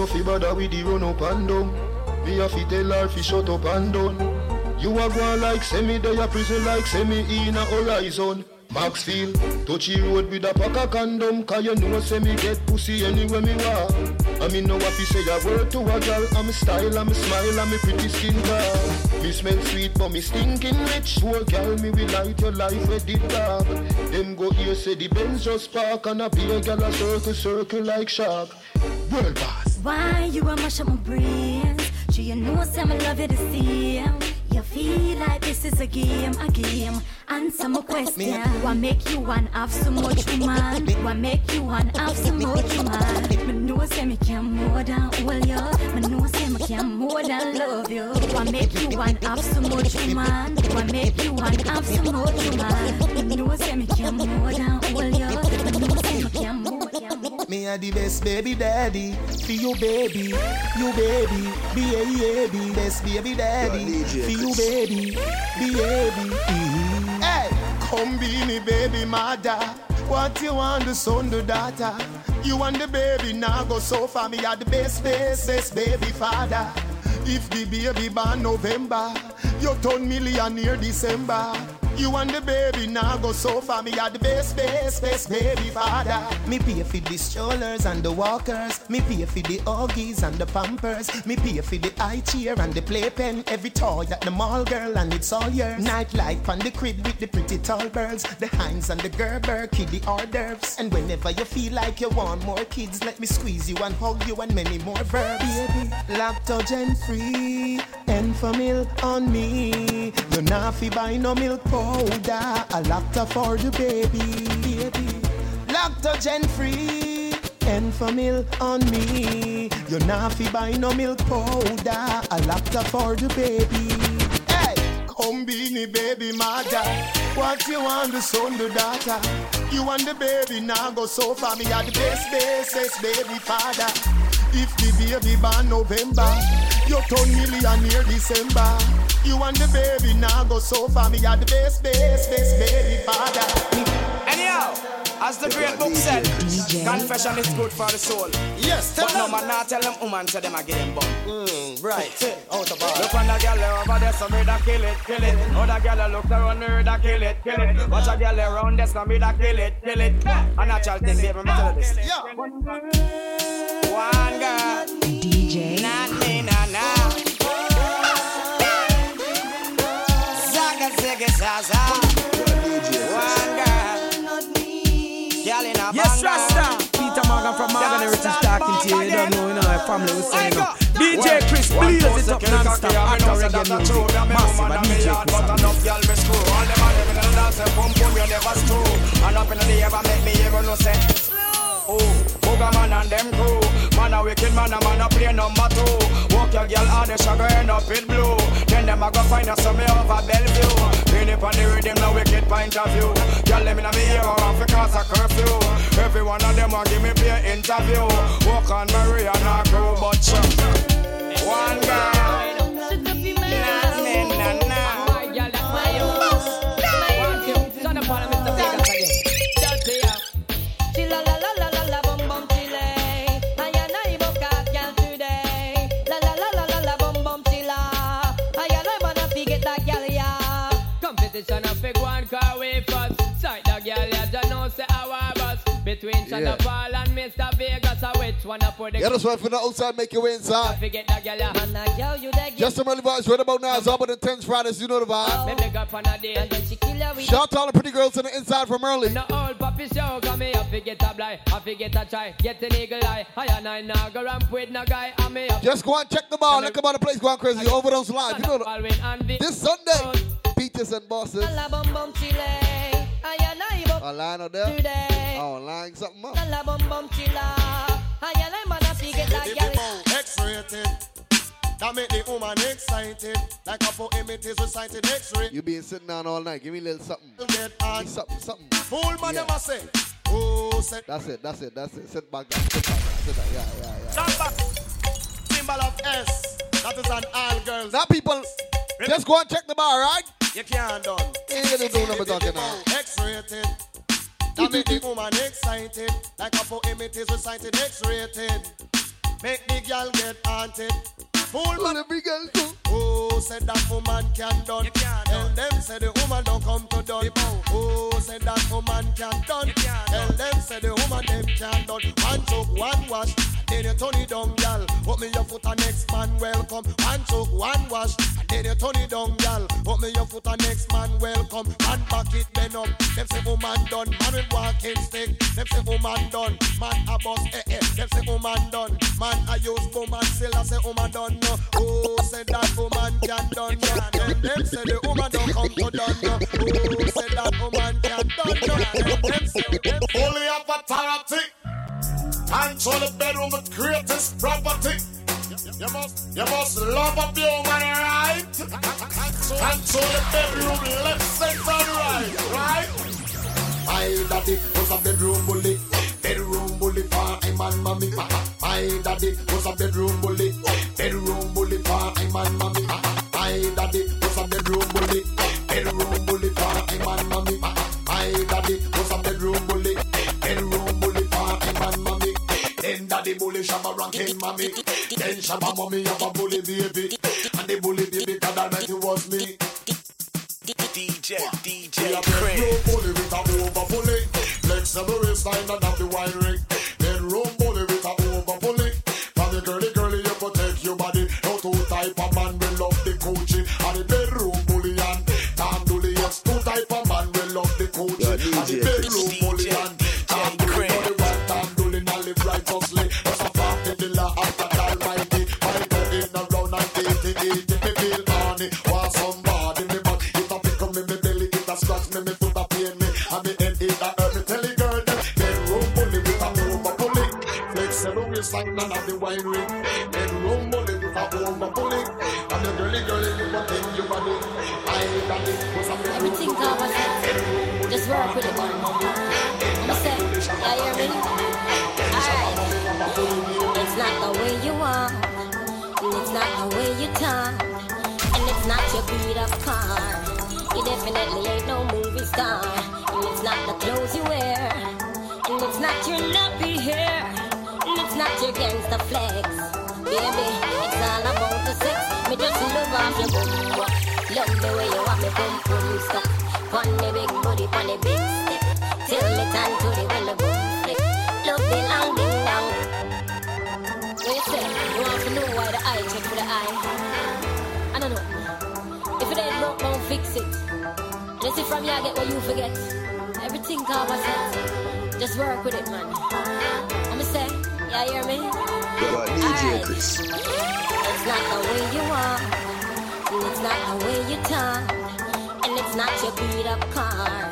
No fi bother with the run up and down. Me a fi tell her fi shut up and down. You a go like semi day a prison like semi in a horizon. Maxfield, touchy road with a pack of condom Cause you know say me get pussy anywhere me walk I mean no what fi say a word to a girl I'm a style, I'm a smile, I'm a pretty skin girl Me smell sweet but me stinking rich Poor girl, me will light your life with the dark Them go here say the Benz just park And a a girl a circle, circle like shark World boss Why you a mash up my brains? Sure you know some love you the same. You feel like this is a game, a game. Answer my question. What make you want have so much woman? What make you want have so much woman? Me know say me can more than hold you. Me know say me can more than love you. What make you want have so much woman? What make you want have so much woman? Me know say me can more than hold you. Me a the best baby daddy for you baby, you baby, baby, best baby daddy for you baby, baby. Hey, come be me baby mother. What you want the son the daughter? You and the baby now go so far. Me a the best best best baby father. If the baby born November, You turn millionaire December. You and the baby now go so far. Me are the best, best, best baby father. Me pay for the strollers and the walkers. Me pay for the Huggies and the Pampers. Me pay for the high chair and the playpen. Every toy at the mall, girl, and it's all yours. Night light on the crib with the pretty tall birds. The Heinz and the Gerber, kiddie hors d'oeuvres. And whenever you feel like you want more kids, let me squeeze you and hug you and many more verbs. Baby, lactogen free and for milk on me. You're not fi buy no milk powder. A lacto for the baby. Lactogen free and for milk on me. You not fi buy no milk powder. A lacto for the baby. Hey, come be me baby mother. What you want the son, the daughter? You and the baby now go so far. Me are the best, best, best baby father. If the baby born November, you turn millionaire December. You and the baby now go so far. Me are the best, best, best baby father. Anyhow, as the great book said, confession is good for the soul. Yes, tell but no man not tell them woman so them I get them bun. Mm, right, out of Look on the girl over there, so me da kill it, kill it. Other girl look around her, da kill it, kill it. Watch a girl around there, so me da kill it, kill it. A natural thing, baby, me tell you this. One girl, DJ, not family was saying up. DJ Chris, please it up non-stop. After reggae music. Massive, a DJ Chris. But enough girl me screw All them a living in the dance and pum pum you never screw And up in the air make me even no say Oh, Booga man and them crew Man a wicked man a man a play number two Walk your girl on the sugar end up in blue them a go find us some over Bellevue. Pin it on the rhythm no wicked point of view. Girl them in a me ear off because of curfew. Every one of them a give me play interview. Walk on Maria her crew but One girl Between Yeah. Shonda Paul and Mr. Vegas, I which one I put the Yeah, that's right from the outside, make your way inside. Forget that girl, ya. Girl, you Just some early vibes right about now. It's all about the Intense Fridays, you know the vibe. Me big up on a day. And then she kill her with Shout out to all the pretty girls on the inside from early. No old puppy show, come here, forget a blind, I forget a try, get an eagle eye. I and I now go ramp with no guy, I'm me up. Just go and check the bar. Look about the place going crazy. Overdose live. You know the, this Sunday. Peaches and bosses. La bum bum chile. I and I bum Online out there. today. Oh, online something up. La bum bum chila. I and I man a forget that girl. X-rated. That make the woman excited. Like a poem it is recited X-rated. You been sitting down all night. Give me a little something. Get on. Something, something. Fool man Yeah. never say. Oh, say. That's it, that's it, that's it. Sit back down. Sit back down. Sit back. Yeah, yeah, yeah. Stand back. Symbol of S. That is an all girls. Now, people, just go and check the bar, right? You can't done. You don't know what I'm talking now. X-rated. That make the woman excited. Like a poem it is recited X-rated. Make the girl get haunted. Fool man. Every girl too. Oh, said that woman can done. Tell them say the woman don't come to done. Oh, said that woman can done. Tell them say the woman them can done. One choke, one wash. Then you turn it down. Put me your foot on next man welcome. One choke, one wash. Then you turn it down. Put me your foot on next man welcome. One pocket bend up. Them say woman done. Man with walking stick. Them say woman done. Man a bus eh eh. Them say woman done. Man a use woman still I say woman done. No. Oh, say that woman can done. Yeah. Them, them say the woman don't come to done. No. Oh, say that woman can done. No. Them, them say them Only have authority. Control the bedroom with greatest property. You must, you must love up your woman right. Control the bedroom left, center, and right, right? My daddy was a bedroom bully. Bedroom bully for him and mommy. My daddy was a bedroom bully. Daddy was a bedroom bully. Bedroom bully him and mommy. My daddy was a bedroom bully. Bedroom bully him and mommy. Then daddy bully shabba ranking mommy. Then Shabba mommy have a bully baby. And the bully baby God Almighty was me. DJ, DJ We a bedroom bully with a over bully. Flexible waistline and have the wine your gangsta flex. Baby, it's all about the sex. Me just love off your boom. Love the way you want me boom boom stuck. Pon the big booty, pon the big stick. Till me turn to the when the boom flick. Love the long ding dong. You say? You want to know why the eye check for the eye? I don't know. If it ain't broke, don't fix it. You see from here, I get what you forget. Everything cover set. Just work with it, man. I'ma say, yeah, you hear me? Yo, DJ Chris. It's not the way you walk, and it's not the way you talk, and it's not your beat up car.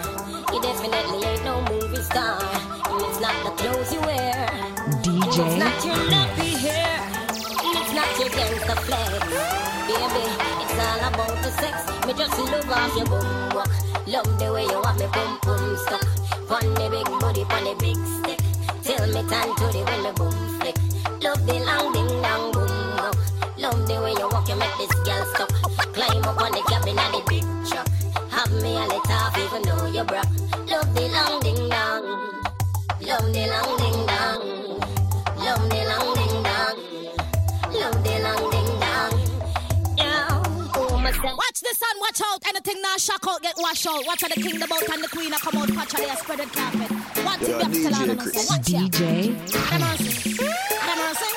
You definitely ain't no movie star, and it's not the clothes you wear. And it's not your nappy hair, and it's not your gangsta flex. Baby, it's all about the sex. Me just love off your boom walk. Love the way you want me boom boom stuck. Pon the big booty, pon the big stick. Till me turn to the when the boom flick. Love the long ding dong boom go. Love the way you walk, you make this girl stop. Climb up on the cabin of the big truck. Have me a let off even though you're broke. Love the long ding dong. Love the long ding dong. Love the My son. Watch the sun, watch out. Anything now shock out, get washed out. Watch how the king, the boat, and the queen are come out, patch how they are spreaded carpet. One thing you have to tell all of us. Watch ya. Have mercy. Have mercy.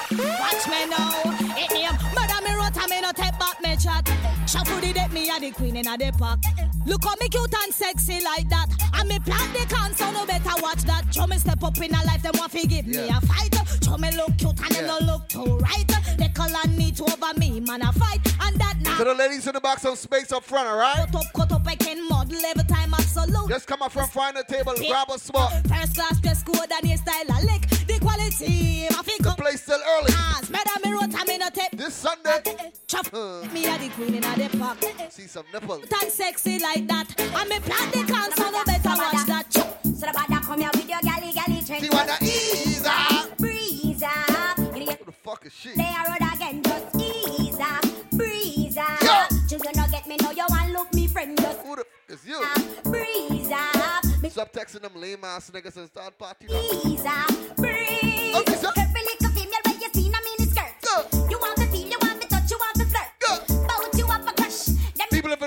Watch me now. It name murder me rota me no take back me chat. Shuffle the me a the queen in a the park. Look how me cute and sexy like that. And me plant the can so no better watch that. Show me step up in a life them want to give me Yeah. a fight. Show me look cute and them Yeah. no look too right. They call on me to over me man a fight and that now. So the ladies in the back, some space up front, alright? Cut up, cut up, I can model every time absolute. Just come up front, find a table, grab a spot. First class dress code and your style a lick. The quality, my figure. The place still early. Ah, Murder me wrote a me no tape. This Sunday. Chop uh. me a the queen in a the park. See some nipples. Tan sexy like that. And me plant the can so no better watch that. So the bad come here with your galley galley trick. She wanna ease up. Breeze up. You get Who the fuck is she? They are road again, just ease up. Breeze up. Children don't get me know you want look me friend just Who the f- is you? breeze up. Stop texting them lame ass niggas and start party. Breeze up. Breeze. Okay,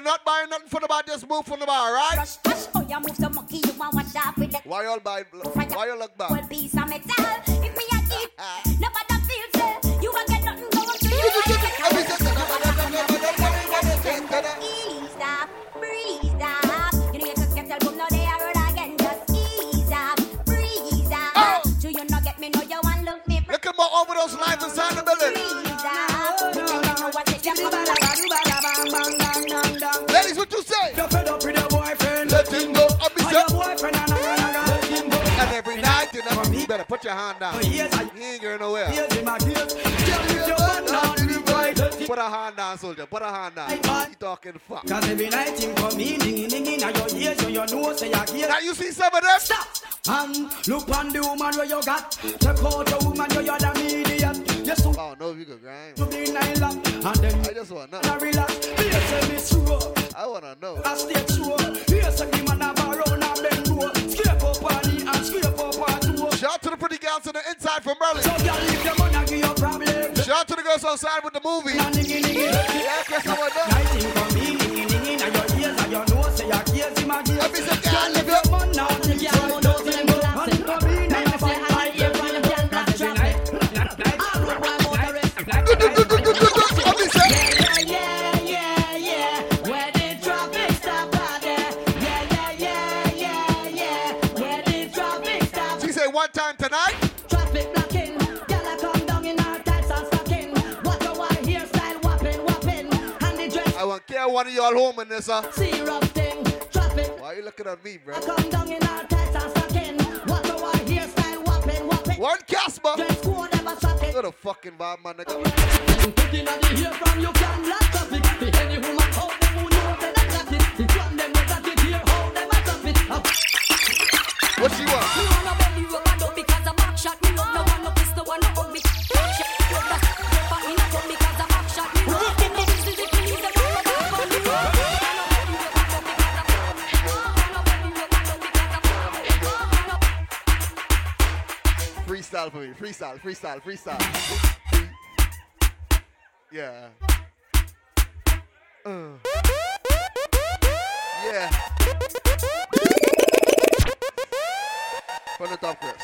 not buying nothing from the bar, just move from the bar, right? rush, rush. Oh, you move so monkey, you want with the Why y'all buy? Why y'all look Well, back? piece of metal. If me a keep, nobody feels it. You won't get nothing going to you. Ease up, breathe up. You know you just get now they are again. Just ease up, breathe up. Do you not get me? You want look me. Look at my over those lines what you say? You're fed up with your boyfriend. Let him go. I'll be Oh, your boyfriend, naga, let him go. And every night, you know, you better put your hand down. He ain't going nowhere. Here's in my tears. Girl, if your man not Put a hand down, soldier. Put a hand down. He talking fuck. Cause every night him come in, ding, ding, in your ears, so you know, say you're here. Now you see some of them? Stop! And look on the woman where you got. Check out the woman where you're the median. Yes, so Oh, no, we could grind. to be nylon. And then I just want to I relax. Here say me true. I want to know. I stay true. Here say me man have a round and bend low. Scrape up on the and scrape up on the two. Shout out to the pretty girls on the inside from Berlin. So girl, if your a give you problem. Shout out to the girls outside with the movie. Yeah, Chris, how about She one of y'all home in this, huh? syrup thing. Traffic Why you looking at me, bro? come down in her tights and stocking. What a hairstyle, whopping, whopping. One Casper. Dress code never. What a fucking vibe, man. nigga. Looking at the hair from you can traffic. The any woman out there who know that I got it. The from them got it here, how them a drop it. What she want? Wanna belly Freestyle for me. Freestyle, freestyle, freestyle. Yeah. Uh. Yeah. From the top, Chris.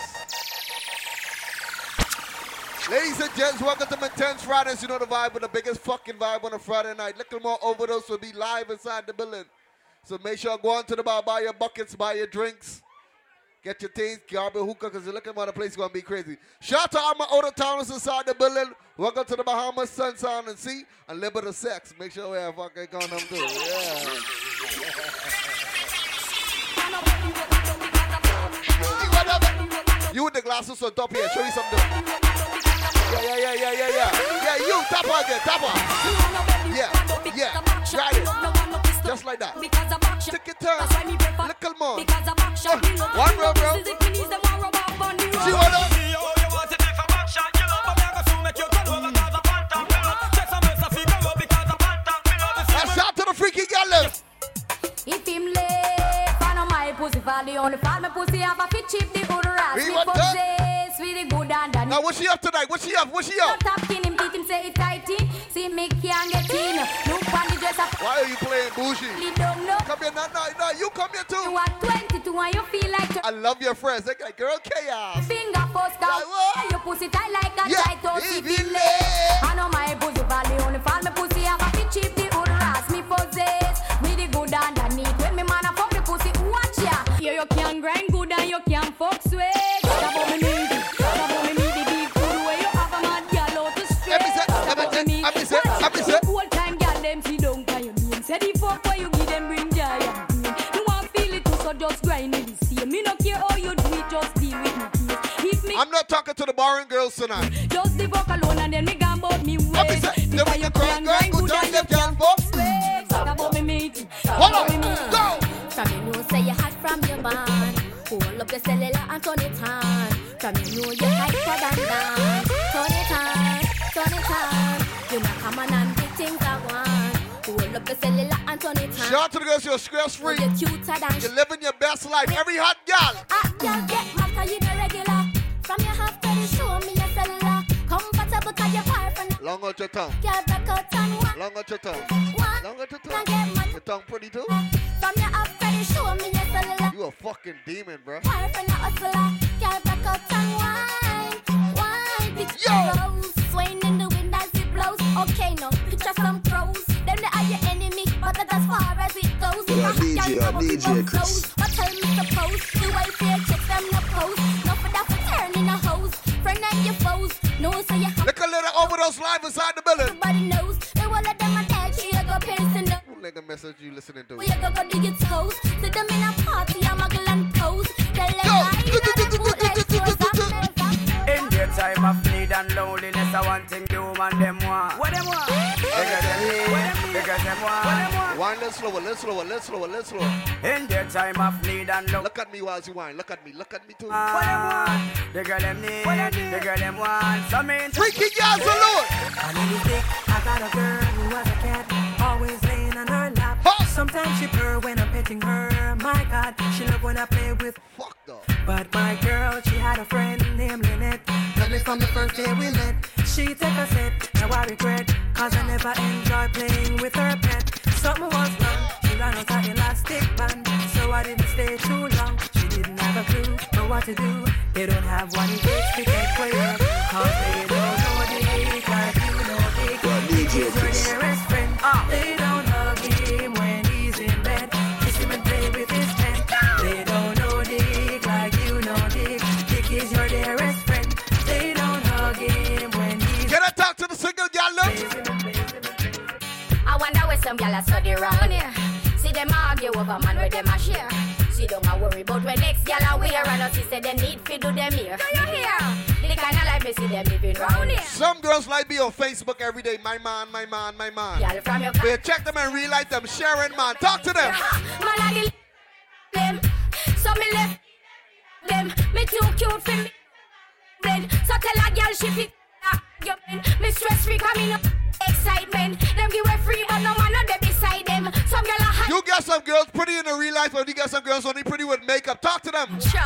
Ladies and gents, welcome to Intense Fridays. You know the vibe with the biggest fucking vibe on a Friday night. Little more overdose will be live inside the building. So make sure you go on to the bar, buy your buckets, buy your drinks. Get your things, grab your hookah, because you're looking at the place going to be crazy. Shout out to all my older towners inside the building. Welcome to the Bahamas, Sun, Sound, and Sea, and Liberty Sex. Make sure we have fucking on too. Yeah. You with the glasses on top here. Show me something. Yeah, yeah, yeah, yeah, yeah, yeah. Yeah, you, tap on again, tap on. Yeah, yeah. Right it. Just like that. Take your turn. Little more. One row, bro. Love your friends. They like, girl, chaos. finger first down. Your pussy tight like a Yeah, tight tonight. just the fuck alone and then me about me way. Because you grind, grind, good and you can fuck. Talk about me meeting. Hold on, go. From you know say you hot from your band. Hold up your cellular and turn it on. From you know you hyper than dance. Turn it on, turn it on. You not come on and the things I want. Hold up your cellular and turn it on. Shout out to the girls you're stress free. You're cuter than You're living your best life. Every hot Long slower, let's slower. In their time of need and loneliness. Look at me while you wine. Look at me, look at me too. Ah, what them want? The girl them need, the girl them want. Some in Freaky girls alone. I need a dick. I got a girl who was a cat, always laying on her lap. Sometimes she purr when I'm petting her. My God, she love when I play with. Fuck though. But my girl, she had a friend named Lynette. Love me from the first day we met. She take a sip, now I regret. Cause I never enjoy playing with her pet. Something was wrong, she ran out of elastic band. So I didn't stay too long. She didn't have a clue for what to do. They don't have what it takes to take way up. Cause they don't know Dick like you know Dick. Dick is your dearest friend. Ah. They don't hug him when he's in bed. Kiss him and play with his pen. They don't know Dick like you know Dick. Dick is your dearest friend. They don't hug him when he's Can I talk to the single gal? look? I wonder where some gyal a study round here. See them argue over man where them a share. See don't a worry about when next gyal a wear. And us say they need fi do them here. Do you hear? The kind of life me see them living round here. Some girls like be on Facebook every day. My man, my man, my man. Gyal from your We check them and realize them sharing, man. Talk to them. Man a the them. So me left them. Me too cute for me. Then so tell a gyal she fit. argument. Me stress free coming up. Excitement. Them give away free, but no man not there beside them. Some gyal a hot. You got some girls pretty in the real life, but you got some girls only pretty with makeup. Talk to them. Sure.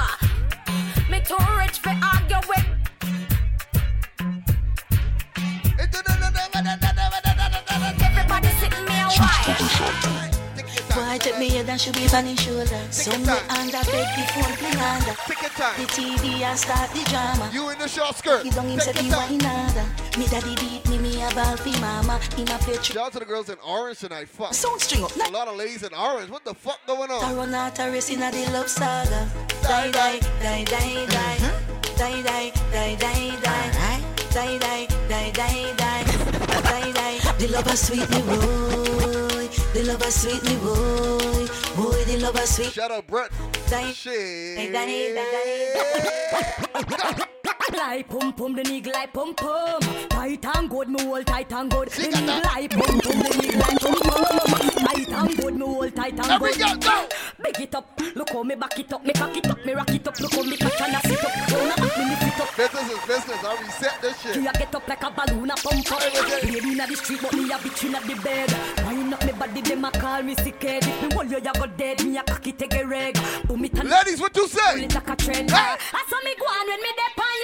Me too rich for argue with. Everybody sitting me a. Boy, take me head and should be on his shoulder. Some me under bed before me under. The TV and start the drama. You in the short skirt. He don't him say he wine nada. Me daddy beat me, me a ball mama. Him a play Shout out to the girls in orange tonight. Fuck. Sound string up. A lot of ladies in orange. What the fuck going To on? run out a race in a the love saga. Die, die, die, die, die. Die, die, mm-hmm. die, die, die. Die, die, die, die, die. Die, die. The lover sweet me boy. The lover sweet me boy. Boy, the lover sweet. Shout out Brett. Shit. Like pum pum, the nigga like pum pum. Tight and good, me hold tight and good. The nigga like pum pum, the nigga like pum pum. Tight and good, me hold tight and good. Big it up, look how me back it up, me cock it up, me rock it up, look how me catch and I sit up. Don't act me lift it up. Business is business. I reset this shit. You a get up like a balloon a pump up. Lady inna the street, but me a bitch inna the bed. Wind up me body, them a call me sick head. If me hold you, you go dead. Me a cocky take a reg. Boom it and Ladies, what you say? Like a trend. I go the. I saw me go on when me dep on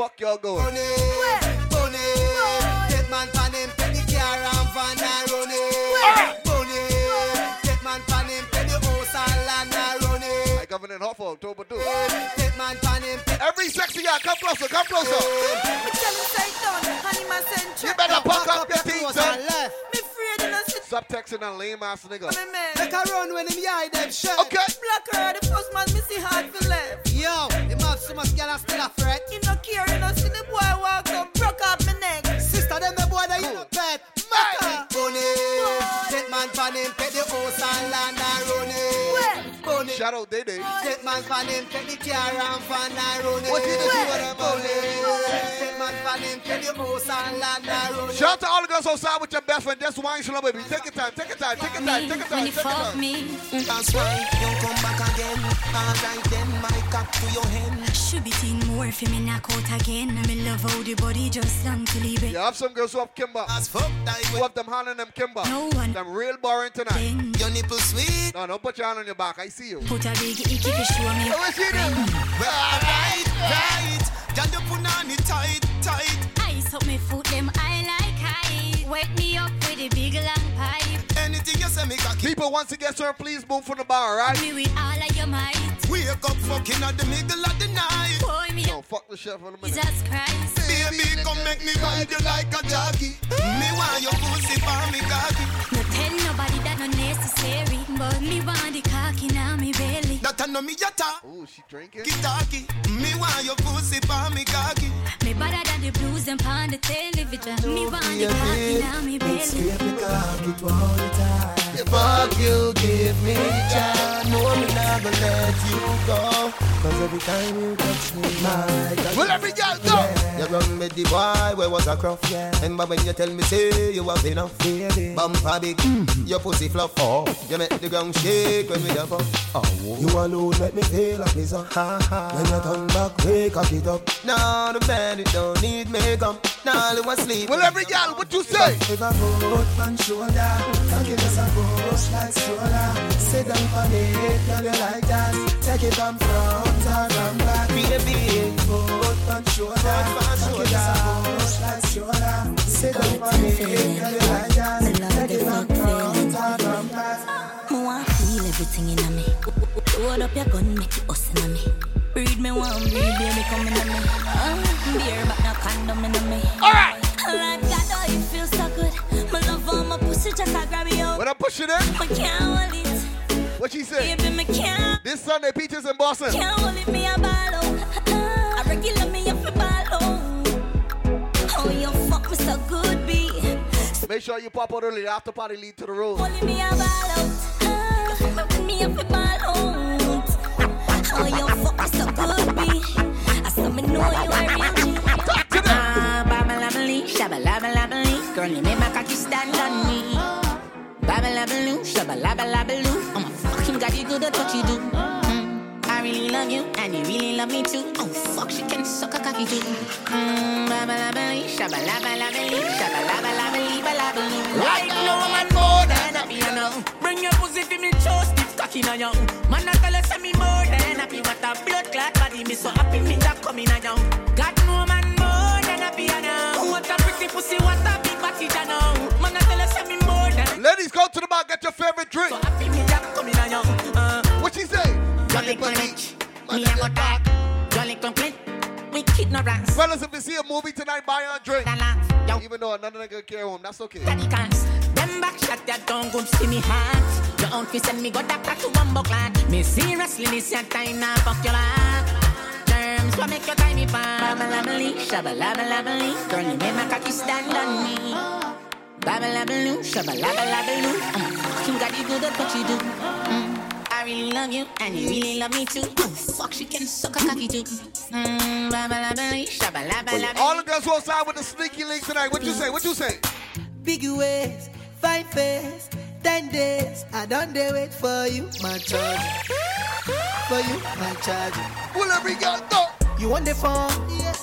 fuck y'all going? Bunny, bunny. Get man pan him, pet the car and van and run it. Bunny, get man pan him, pet the house and land and run it. Like Governor Hot for October 2. Get man pan him, Every sexy guy, come closer, come closer. Me tell him say done, and him a send You better pack up your things, son. Me Stop texting that lame ass nigga. me man. Make a run when him eye them shut. Okay. Black her the first man me see hard for left. Yo, him have so much girl and still a fret. He no care, he no see the boy walk up, broke up me neck. Sister, them the boy that you no pet. Maka. Bunny, take man pan him, pet the house and land and run it. Bunny. Shout out Day Day. Take man pan him, pet the car and van and run it. What you do with them, Bunny, take man pan him, pet the house and land and run it. Shout out to all the girls outside with your best friend. Just wine slow, baby. Take your time, take your time, take your time, take your time, take your time. me. That's why you come back again. Alright then, my cock to your hand. Should be seen more for me knock out again. I me love how the body just long to leave it. You have some girls who have Kimber. Who have them hand on them Kimber. No one. Them real boring tonight. Your nipple sweet. No, don't put your hand on your back. I see you. Put a big icky to show me. Oh, what you do? Well, alright, right. Girl, you put on it tight, tight. Ice up me foot, them I like high. Wake me up with a big long pipe. Anything you say, me cocky. People, once you get served, please move from the bar, right? Me with all of your might. Wake up fucking at the middle of the minute. Jesus Christ. Baby, come make me ride you like a jockey. Me want your pussy for me cocky. No tell nobody that no necessary, but me want the cocky now me belly. That I know me yata. Ooh, she drinking. Kitaki. Me want your pussy for me cocky. Me better than the blues and on the television. Me want the cocky now me belly. Scrape me cocky all the time. Fuck you, give me chance. No, me not gonna let you go. Cause every time you touch me, my God. Well, every girl go. You run with the boy where was a crop. Yeah. Remember when you tell me say you have enough, baby. Bumper big, mm. your pussy fluff. Oh, you make the ground shake when we jump up. Oh, you alone make me feel like this. Ha ha. When you turn back, wake up it up. Now the man, it don't need makeup. Now was sleep. Well, every girl, what you say? If I put one shoulder, I'll give us a push like stroller. Sit down for me, girl, you like that. Take it from front or from back. Baby, put one shoulder, I'll give us a push like stroller. Sit down for me, girl, you like that. Take it from front or from back. Me want feel everything in me. Load up your gun, make it us in me. Breed me one, breed baby come in me. Uh, beer but no condom in me. Alright. Like God, oh, it feels so good. My love on my pussy just a grab you. When I push it in, I can't hold it. what she say? Baby, me can't. This Sunday, Peaches in Boston. Can't hold it, me a ball. I regular me up a ball. Oh, you fuck me so good, B. Make sure you pop out early. The after party lead to the road. Holding me a ball out. Me up a ball. Oh, you fuck me so good, B. I saw me know you a real G. Ah, babalabaloo, shabalabaloo. Girl, you make my Babalabaloo, shabalabaloo. I'm a fucking got you good at what you do. Mm, I really love you, and you really love me too. Oh, fuck, she can suck a cocky too. Mm, babalabaloo, shabalabaloo. Shabalabaloo, balabaloo. Like no man more than a piano. Bring your pussy for me, just stiff cocky na young. Man, I tell us me more than happy. What a blood clot body, me so happy me that coming a young. Ladies, go to the bar, get your favorite drink. So happy me that coming a young. Uh, What she say? Jolly Punch, me a go. Jolly complete, we ignorance. Fellas, if you see a movie tonight, buy her a drink. Even though them gonna care home, that's okay. Them back shot that don't good see me heart. Your own fi send me go that back to one buckland. Me seriously this your time now fuck your life. Terms what make your time me fine. Babalabali, shabalabalabali. Girl, you make my cocky stand on me. A fucking got you good at what you do. Mm. I really love you, and you really love me too. Oh, fuck, she can suck a cocky too. Mm. All the girls who outside with the sneaky link tonight. What you say? What you say? Big ways, fine face, ten days. I don't dare wait for you, my charge. For you, my charge. Will every girl know? You want the phone?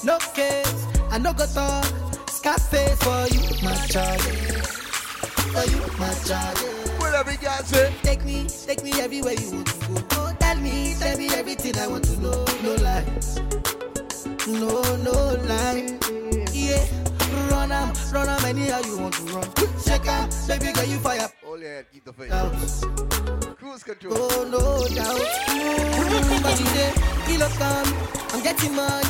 No case. I no go talk. For you, my. For you, my. Will every girl say? Take me, take me everywhere you want to go. go. Tell me, tell me everything I want to know. No lies. No, no lie. Yeah. Run am, run anyhow you want to run. Check out, baby girl, you fire. Hold your head, keep the face. Out. Cruise control. Oh, no doubt. Mm, but today, kilo come, I'm getting money,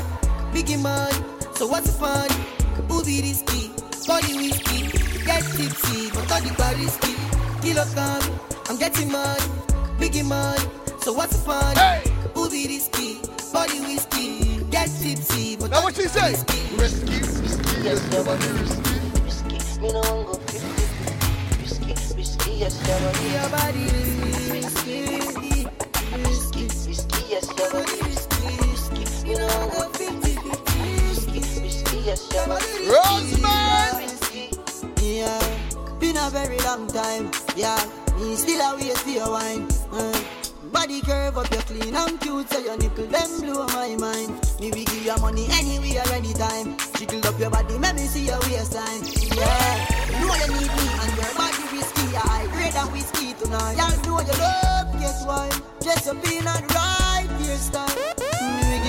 biggie money. So what's the fun? Who be risky? Body whiskey, get tipsy, but all the bar risky. Kilo come, I'm getting money, biggie money. So what's the fun? Hey! Who be risky? Body whiskey, get tipsy, but Now what she say? Risky, risky, yes, never risky. risky. Me no want go risky, risky, risky, yes, never Your body risky, risky, risky, risky, yes, never risky, risky. Me no want go fifty, fifty, risky, risky, yes, never Roseman! Yeah, been a very long time. Yeah, me still a wait for your wine. Uh, body curve up, you clean and cute, so your nipple them blow my mind. Me we give you money anywhere, anytime. Jiggle up your body, make me see your waistline. Yeah, you know you need me and your body risky. I grade and whiskey tonight. Yeah, know you love, guess why? Up in and right hairstyle. Me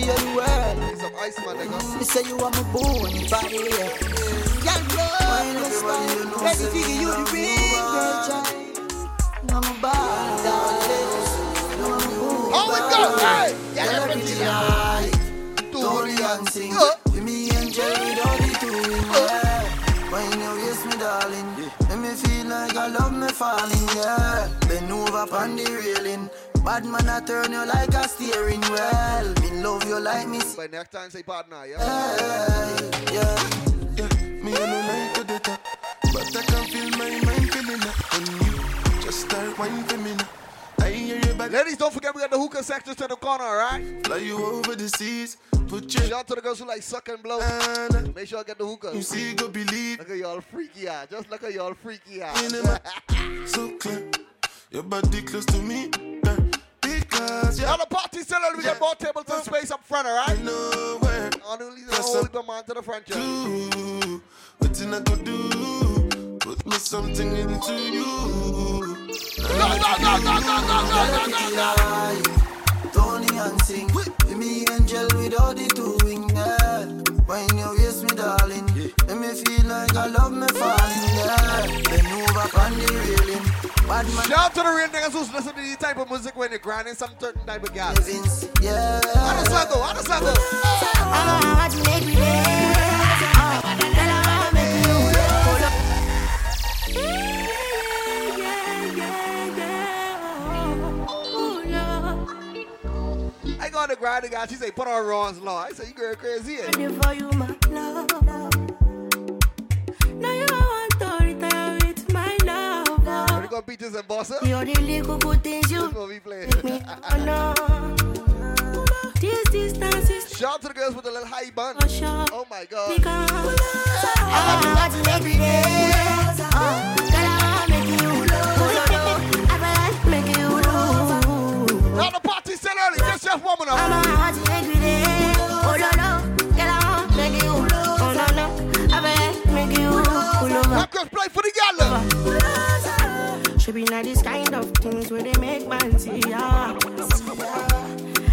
we you the world. Need some ice, man, nigga. Me say you are my bone body. Yeah, wine. Ready to give you the ring, girl, child. I'm a bad darling. How it go? Hey! Yeah. Don't and sing. With me angel without the two wing, yeah. When you waist me, darling, make me feel like I love me falling, yeah. Bend over on the railing. Bad man, I turn you like a steering wheel. Me love you like me. By next time, say partner, yeah. Yeah, yeah. Me on the night to the top, but I can feel my mind feeling up. And you just start whining for me now. I hear you back. Ladies, don't forget we got the hookah section to the corner, alright? Fly you over the seas, put your Shout out to the girls who like suck and blow. Make sure I get the hookah. You see, go believe. Look at y'all freaky eye. Just look at y'all freaky eye. the so clear. Your body close to me, because All yeah. the party still we got more tables and space up front, alright? know where Only the Yes, whole sir. come on to the front, yeah. do, what I could do, put me something into you. Tony and sing. With me angel without the two wing, yeah. When you waist me, darling, make me feel like I love me falling, yeah. Bend over on the railing. Bad man, Shout to the real niggas who's listening to this type of music when you're grinding some certain type of gas. Vince, yeah. How does that go? How does that go? I go on the grinding guy. She say, put on Ron's law. I say, you girl crazy. Yeah. Love. You gonna beat this and boss up? You're the little good things you we make me oh, honor. This distance is Shout out to the girls with the little high bun. Oh my god. Because I want to every day. Oh, girl, I want to make you love. I want to make you love. Now the party still early. Just yourself warming up. I'm a hot every day. Oh, no, no. Girl, I want to make you. Oh, no, no. I want to make you love. Now girls play for the gal. Should be not this kind of things where they make man see ya.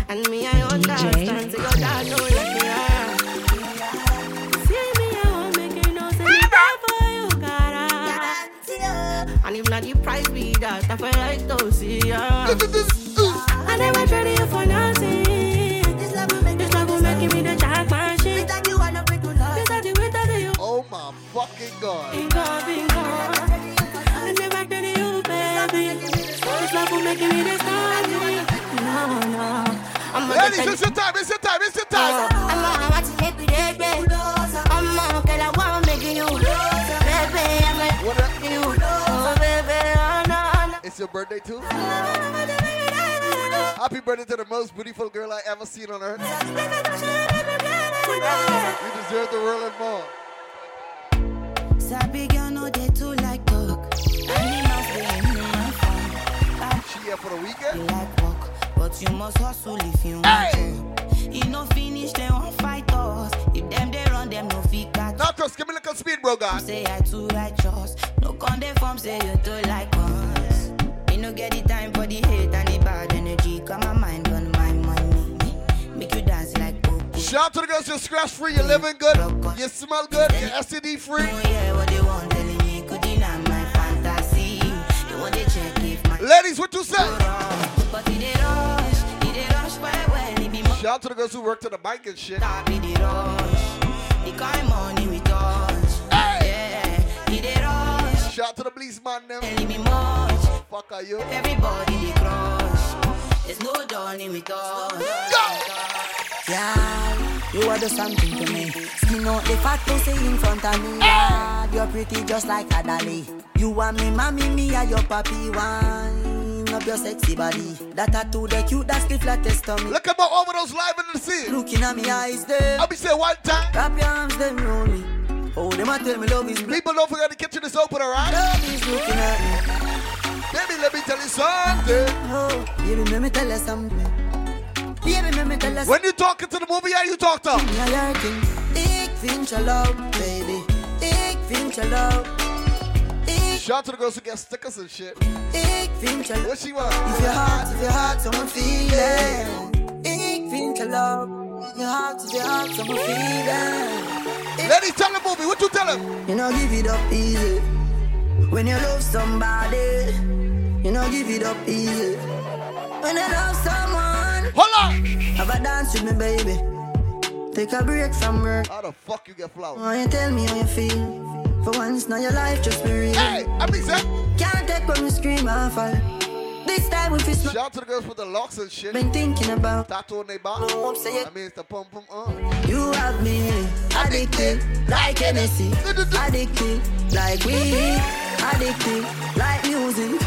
And me, I understand. So your dad don't let me. See me, I won't make you know. Say me there for you, gotta. And if not the price be that, I feel like to see ya. I never traded you for nothing. This love will make me the jack machine. Without you, I know we do love. Without you, without you. Oh my fucking god. Bingo, bingo. I Ladies, it's your time, it's your time, it's your time. I'm a watch it every day, baby. I'm a girl, I want making you. Baby, I'm making you. Oh, baby, oh, no, no. It's your birthday too? Happy birthday to the most beautiful girl I ever seen on earth. You deserve the world and more. Sabi girl no too like. Here for the weekend? You like work, but you must hustle if you want to. You no finish, they won't fight us. If them they run, them no fit catch. Now, Chris, give me a little speed, bro, God. Say I too righteous. No con dey form, say you too like us. Me no get the time for the hate and the bad energy. Got my mind on my money. Make you dance like. Shout out to the girls, you're scratch free, you're living good, you smell good, you're STD free. Oh, Ladies, what you say? But he did rush, he did rush well, well, he be more Shout out to the girls who work to the bank and shit. he did rush. The kind money we touch. Yeah, he did rush. Shout out to the police man them. He. Fuck are you? Everybody they crush. There's no dawning with us. Yeah, you are the something to me. Skin out the fat pussy in front of me. Eh! Yeah, you're pretty just like a dolly. You are me, mommy, me are your papi. one. up your sexy body. That tattoo, the cute, that's the flattest to me. Look about over those live in the sea. Looking at me eyes there. I'll be saying one time. Wrap your arms, then roll me. Oh, them a tell me love is People don't forget the kitchen is open, alright? Love is looking at me. Baby, let me tell you something. Oh, baby, let me tell you something. When you talking to the movie, how you talk to? Ja, jag kan Ik vind je love, baby Ik vind je love Shout out to the girls who get stickers and shit. Ik vind je love What she want? If your heart, if your heart, someone feeling Ik vind je love Your heart, if your heart, someone feeling Ladies, tell the movie, what you tell him? You know give it up easy When you love somebody You know give it up easy When you love someone Hold on Have a dance with me baby Take a break from work. How the fuck you get flowers? Why you tell me how you feel? For once, now your life just be real. Hey, I mean, sir. Can't take when you scream and fall. This time we fist Shout out to the girls with the locks and shit. Been thinking about tattoo on their back. No, I'm saying- I mean, it's the pum pum uh. You have me addicted like Hennessy, addicted like weed, addicted like music,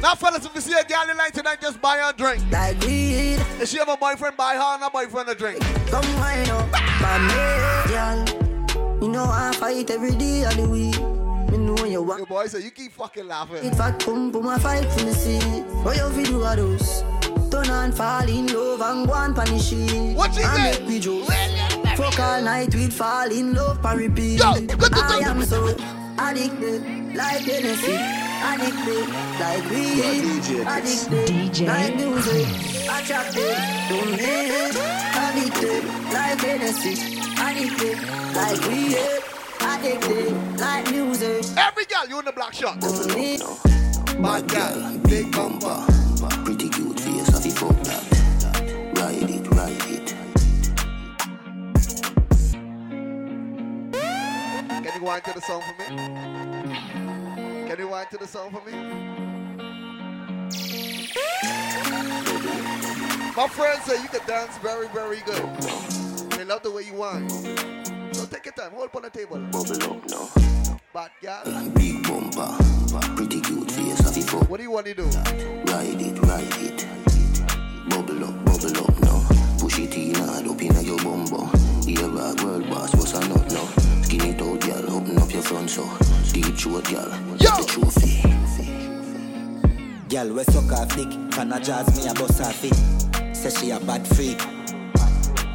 Now, fellas, if you see a girl in line tonight, just buy her a drink. like weed. If she have a boyfriend, buy her and a boyfriend a drink. Come wind up, by me, girl. You know I fight every day of the week. Me know you want Your boy said, you keep fucking laughing. it fat come pum, my fight for me see. What you fi do a those? Turn on, fall in love and go on punish sheet. What And say? make we joke. Fuck all night, we'd fall in love and repeat. I am so addicted, like Hennessy. Addicted, like weed. Addicted, like music. Attracted to me. Addicted, like Hennessy. Addicted, like weed. Addicted, like music. Every girl, you in the black shot. Bad girl, big bumper. Pretty cute face, have you fuck that? Ride it, ride it. Can you wind to the song for me? Can you wind to the song for me? My friends say you can dance very, very good. They love the way you whine. So take your time, hold on the table. Bubble up now. Bad girl. Big bumper, pretty cute face, What do you want to do? Ride it, ride it. Bubble up, bubble up now. Push it in hard up in your bumbo. Here a world boss, what's a nut now? Skin it out, girl, open up your front so. Deep throat, girl, get the trophy. Girl, we suck her flick. Fan a jazz me a bust her feet. Say she a bad freak.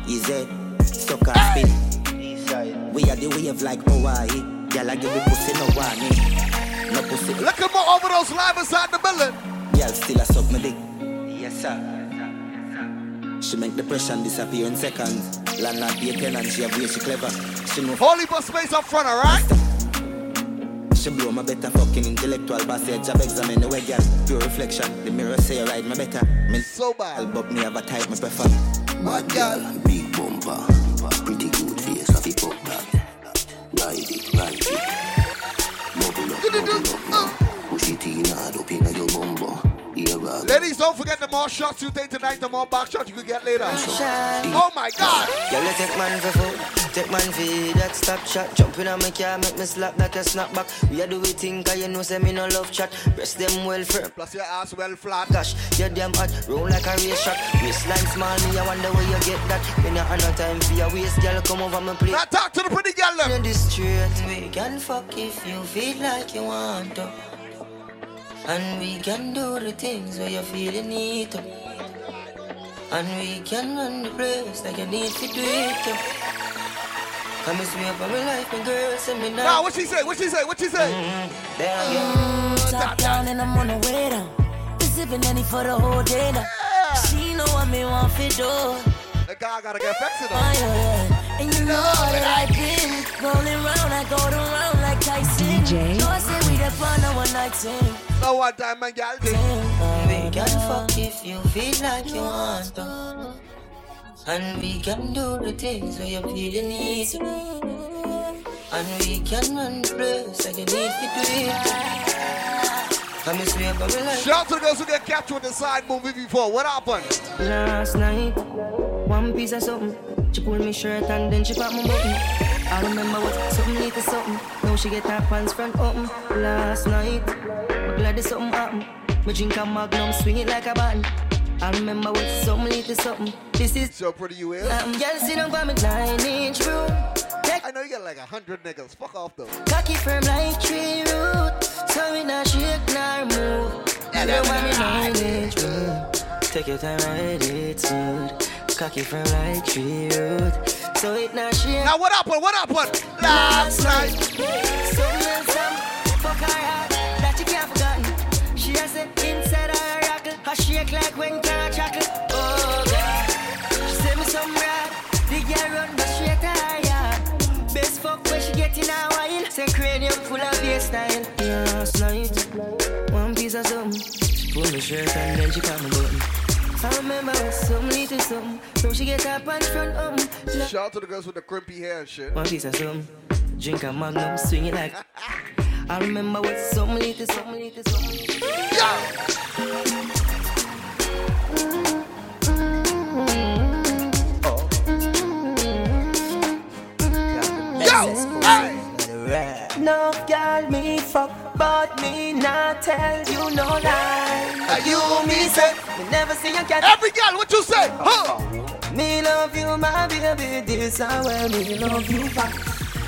Easy, suck her spin. We are the wave like Hawaii. Girl, I give me pussy no warning. No pussy. Look at more overdose live inside the building. Girl, still a suck me dick. Yes, sir. She make depression disappear in seconds. Land not be a tenant, she a way she clever. She know Holy bus space up front, alright? She blow my better fucking intellectual boss head job examine the way girl Pure reflection, the mirror say I ride my better Me so bad But me have a type me prefer Bad girl, big bumper, pretty cute face, have you fuck that? Ride it, ride it. Bubble up, bubble up. Oh. Push it in hard up in your bumbo. Ladies, don't forget the more shots you take tonight, the more back shots you can get later. Oh my god! Girl, you take man for food, take man for that stop shot. Jumping on my car, make me slap that a snap back. We a do we think, cause you know say me no love chat. Breast them well firm. Plus your ass well flat. Gosh, you damn hot, roll like a race shot. Waistline small, me I wonder where you get that. Me not have no time for your waist, girl, come over my place. Now talk to the pretty girl them. In the street, we can fuck if you feel like you want to. And we can do the things where you feel you need to. And we can run the place like you need to do it. to. Come and me up on my life, my girl, send me now. Now, what she say? What she say? What she say? Mm-hmm. Top down and I'm on the way down. Been sipping any for the whole day now. She know what me want for do. The guy gotta get vexed yeah, yeah. And you know that I've been rolling round, I go around like Tyson. DJ. No, I say we the fun, no one night thing. No one time, my girl. We can fuck if you feel like you want to. And we can do the things where you feel you need. And we can run the place like you need to do it. Come and sweep on my life. Shout out to the girls who get captured with the side movie before. What happened? Last night, one piece of something. She pulled me shirt and then she pop my button. I remember what something little something. Now she get her pants front open. Last night, I'm glad there's something happened. Me drink a magnum, swing it like a button. I remember what something little something. This is so pretty you is. I'm girl down by me nine inch room. I know you got like a hundred niggas. Fuck off though. Cocky firm like tree root. So we not shake nor move. You know why me nine inch room. Take your time, ride it smooth. Cocky firm like tree root. So it not shake. Now what happened? What happened? Last night. Something else, some fuck her heart that you can't forgotten. She has it inside her rockle. Her shake like when car chuckle. Oh God. She say me some rad. The girl run but to her. Best fuck when she get in her wine. Say cranium full of bass style. Last night, one piece of something. She pull my shirt and then she caught my button. I remember when some little something. So she get up and front um. Shout out to the girls with the crimpy hair and shit. One piece of something. Drink a magnum, swing it like. I remember when some little some little No girl me fuck, but me not tell you no lie. Are you me say? Me never see a cat. Every girl, what you say? Huh? Me love you, my baby. This is where me love you back.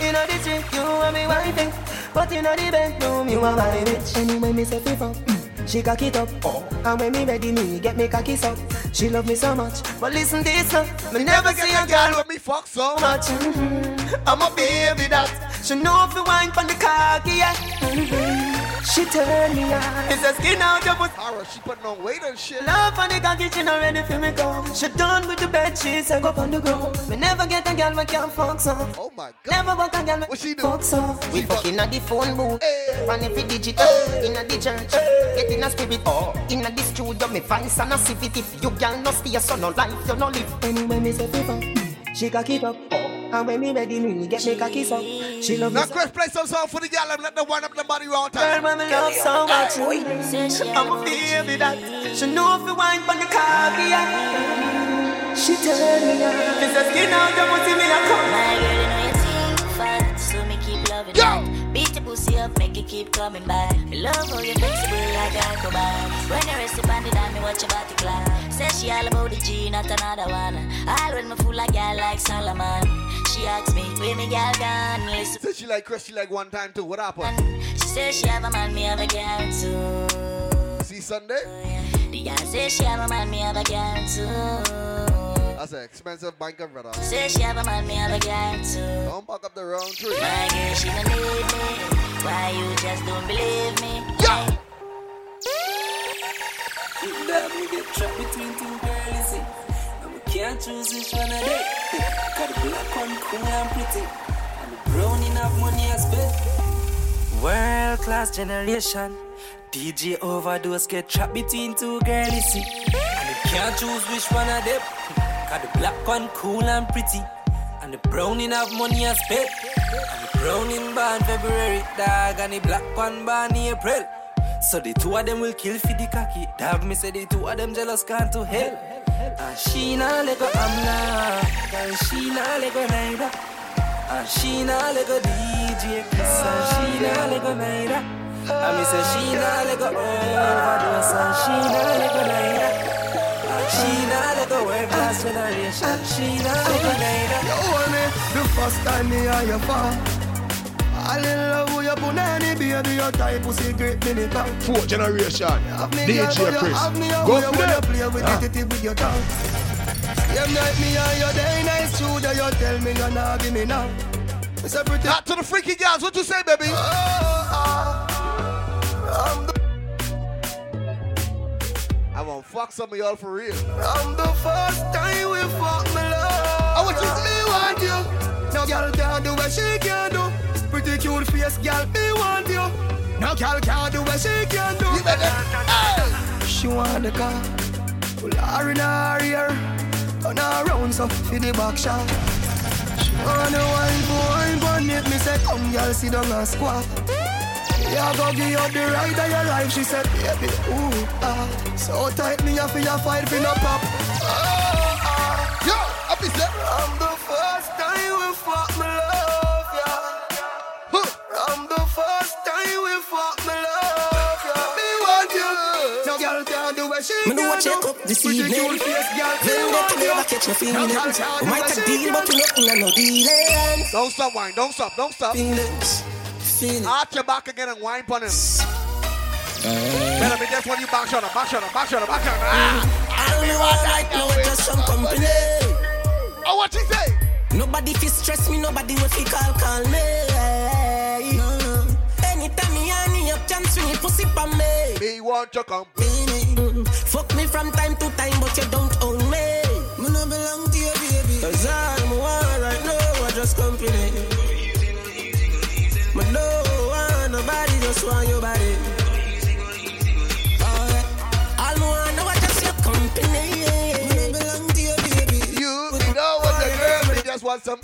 You know the trick, you are me wifey. But you know the bedroom, you are my bitch. Anyway, me say FIFA. She cock it up, and when me ready, me get me cocky up. She love me so much, but listen this up. Me never see a girl with me fuck so much. Mhm. I'm a baby that she know if you wine from the cocky, yeah. Mhm. She turn me on. It's a skin out of Tara, she putting on weight and shit. Love on the cocky, she not ready for me come. She done with the bed sheets, I go on the ground. Me never get a girl we can't fuck some. Oh my god. Never walk a girl we fuck some. We fucking at the phone booth, and every digital in a the church. Get in a spirit, oh. in a the studio, me find some a civet. If you girl no stay, so no life, you no live. Anyway, me say FIFA, she cock it up, and when me ready, me get me cocky up. She love me. Now, Chris, play some song for the girl and let them wind up the body round time. Girl, when me love so much, I'm a baby that she know if you wine from the cocky, yeah. She tell me, yeah. It's a skin out, you must see me a come. My girl, you know you think fat, so me keep loving you. Beat your pussy up, make it keep coming back. Me love how you're flexible like alcohol. When you rest upon the dime, me watch your body clap. Say she all about the G, not another one. All when me fool like girl like Solomon. She asks me, where me girl gone? Listen. Said she like Chris, she like one time too. What happened? She says she have a man, me have a girl too. See Sunday? yeah The girl says she have a man, me have a girl too. That's an expensive banker, brother. Say she have a man, me have a girl too. Don't back up the wrong tree. My girl, she don't need me. Why you just don't believe me? Yeah. That me get trapped between two girls. And we can't choose which one of them. Cause the black one cool and pretty. And the brown enough money I spend. World class generation. DJ overdose get trapped between two girls, see. And we can't choose which one of them. Cause the black one cool and pretty. And the brown enough money I spend. And the brown in born February, dog. And the black one born April. So the two of them will kill for the cocky. Dog me say the two of them jealous gone to hell. And she nah let go Amna. And she nah let go neither. And she nah let go DJ Chris. And she nah let go neither. And me say she nah let go overdose. And she nah let go neither. She nah let go world class generation. She nah let go neither. You hold me the first time me and you fall. All in love with your punani, baby, your type pussy great minute Fourth generation. DJ you Chris. Go for when you play with Ah. it, it with your tongue. Them night me and your day nice that you tell me you're not give me now. It's a pretty. Not to the freaky girls. What you say, baby? I'm fuck some of y'all for real. I'm the first time we fuck oh, me love. I want you to me want you. No girl can't do what she can do. Pretty cute face, girl, me want you. No girl can't do what she can do. She want the car, pull her in her ear, turn her around so for the back shot. She want the wine wine, but make me say, come girl, sit down and squat. Yeah, go give you the ride of your life. She said, baby, ooh, ah. So tight, me have for your fight for no pop. Oh, ah. Yo, I be set. I'm the first time we fuck me love, yeah. I'm the first time we fuck me love, yeah. Me want you. No girl can do what she Me know what can check do. up this Pretty evening. cute face, girl, me Then want you. never catch me feeling. No girl can We might what a deal, but can we not in a no dealing. Don't stop wine. Don't stop. Don't stop. Feelings. Feelings. Arch your back again and wine on him. Better be this one you back shot back shot back shot back shot. Ah. I don't know what I know, just some company. Oh, what you say? Nobody fi stress me, nobody will fi call call me. No, no. Anytime me and me up, chance swing it pussy pa me. Me want your company. Mm, Fuck me from time to time, but you don't own me. Me no belong to you, baby. Cause I'm slow on your body. You know what just want some.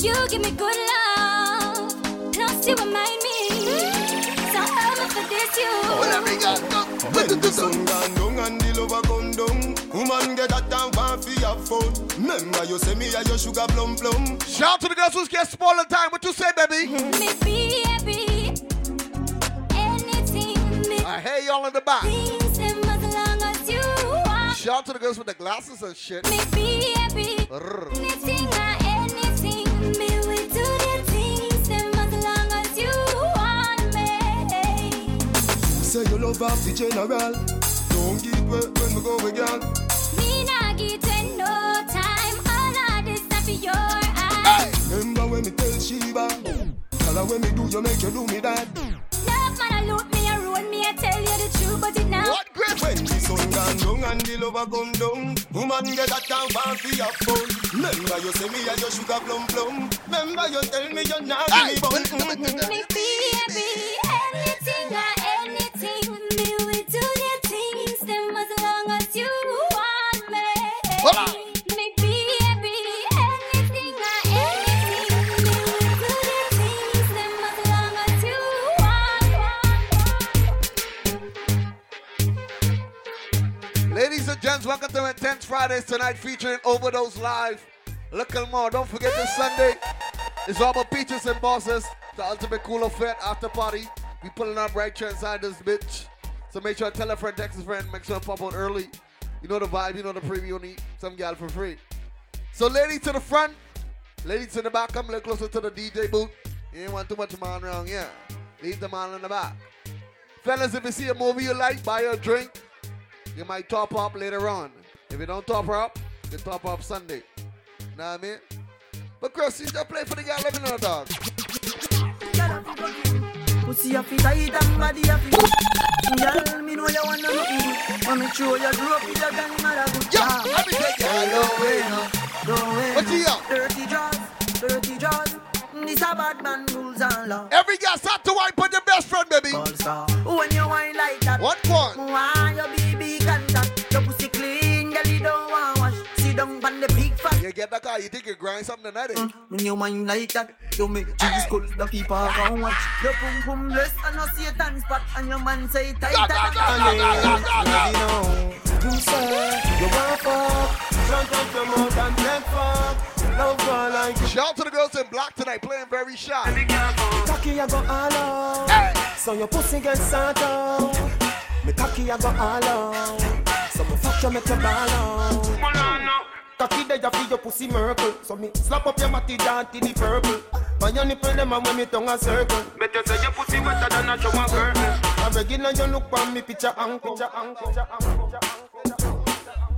You give me good love, plus you remind me. So help me for this you. I got down, down, and the lover come down. Woman get that down want fi have fun Remember you say me a your sugar plum plum Shout out to the girls who's get spoiled on time. What you say, baby? Me baby, anything me I hear y'all in the back. things them as long as you want. Shout out to the girls with the glasses and shit. Me anything anything as you. Say you love off the general Don't give way when we go with girl Me nah give no time. All of this stuff for your eyes. Remember when me tell Sheba Tell her when me do you make you do me that Love man, I look me, I ruin me, I tell you the truth, but it now. What great? When the sun gone down and the lover come down Woman get that down want fi have fun Remember you say me a your sugar plum plum Remember you tell me you're not give me bun Mm-mm. Me baby, anything or welcome to Intense Fridays tonight featuring Overdose Live. Little more. Don't forget this Sunday. It's all about peaches and bosses. The ultimate cooler fit after party. We pulling up right inside this bitch. So make sure to tell a friend, text a friend, make sure to pop out early. You know the vibe, you know the preview, you need some gal for free. So ladies to the front, ladies to the back, come a little closer to the DJ booth. You ain't want too much man around here. Leave the man in the back. Fellas, if you see a movie you like, buy a drink. You might top up later on. If you don't top her up, you top up Sunday. Know what I mean? But Chris, you just play for the girl, let me know, dog. Pussy a fit tight and body fit good. Girl, me know you wanna nothing. Want me show you grew up with your grandmother good. Yeah, let me take you. Don't wait no, don't wait. What you up? Dirty jaws, dirty jaws. This a bad man rules and law. Every girl start to wipe on your best friend, baby. When you whine like that, What one? Why your down on the big fat. You get that car, you think you grind something tonight? eh? When you whine like that, you make cheese skulls the people can watch. Your pum pum bless and a Satan spot, and your man say tight. And then, you say you want fuck Front of your mouth and neck fuck like Shout out to the girls in black tonight, playing very shy. Cocky I go all out So your pussy get sat out Me cocky I go all out So me fuck you make you ball out Cocky there you feel your pussy miracle So me slap up your matty down to the purple. Your nipple them and when me tongue a circle. Better say your pussy wetter than a shower curtain. I beg you look on me picture and picture and picture and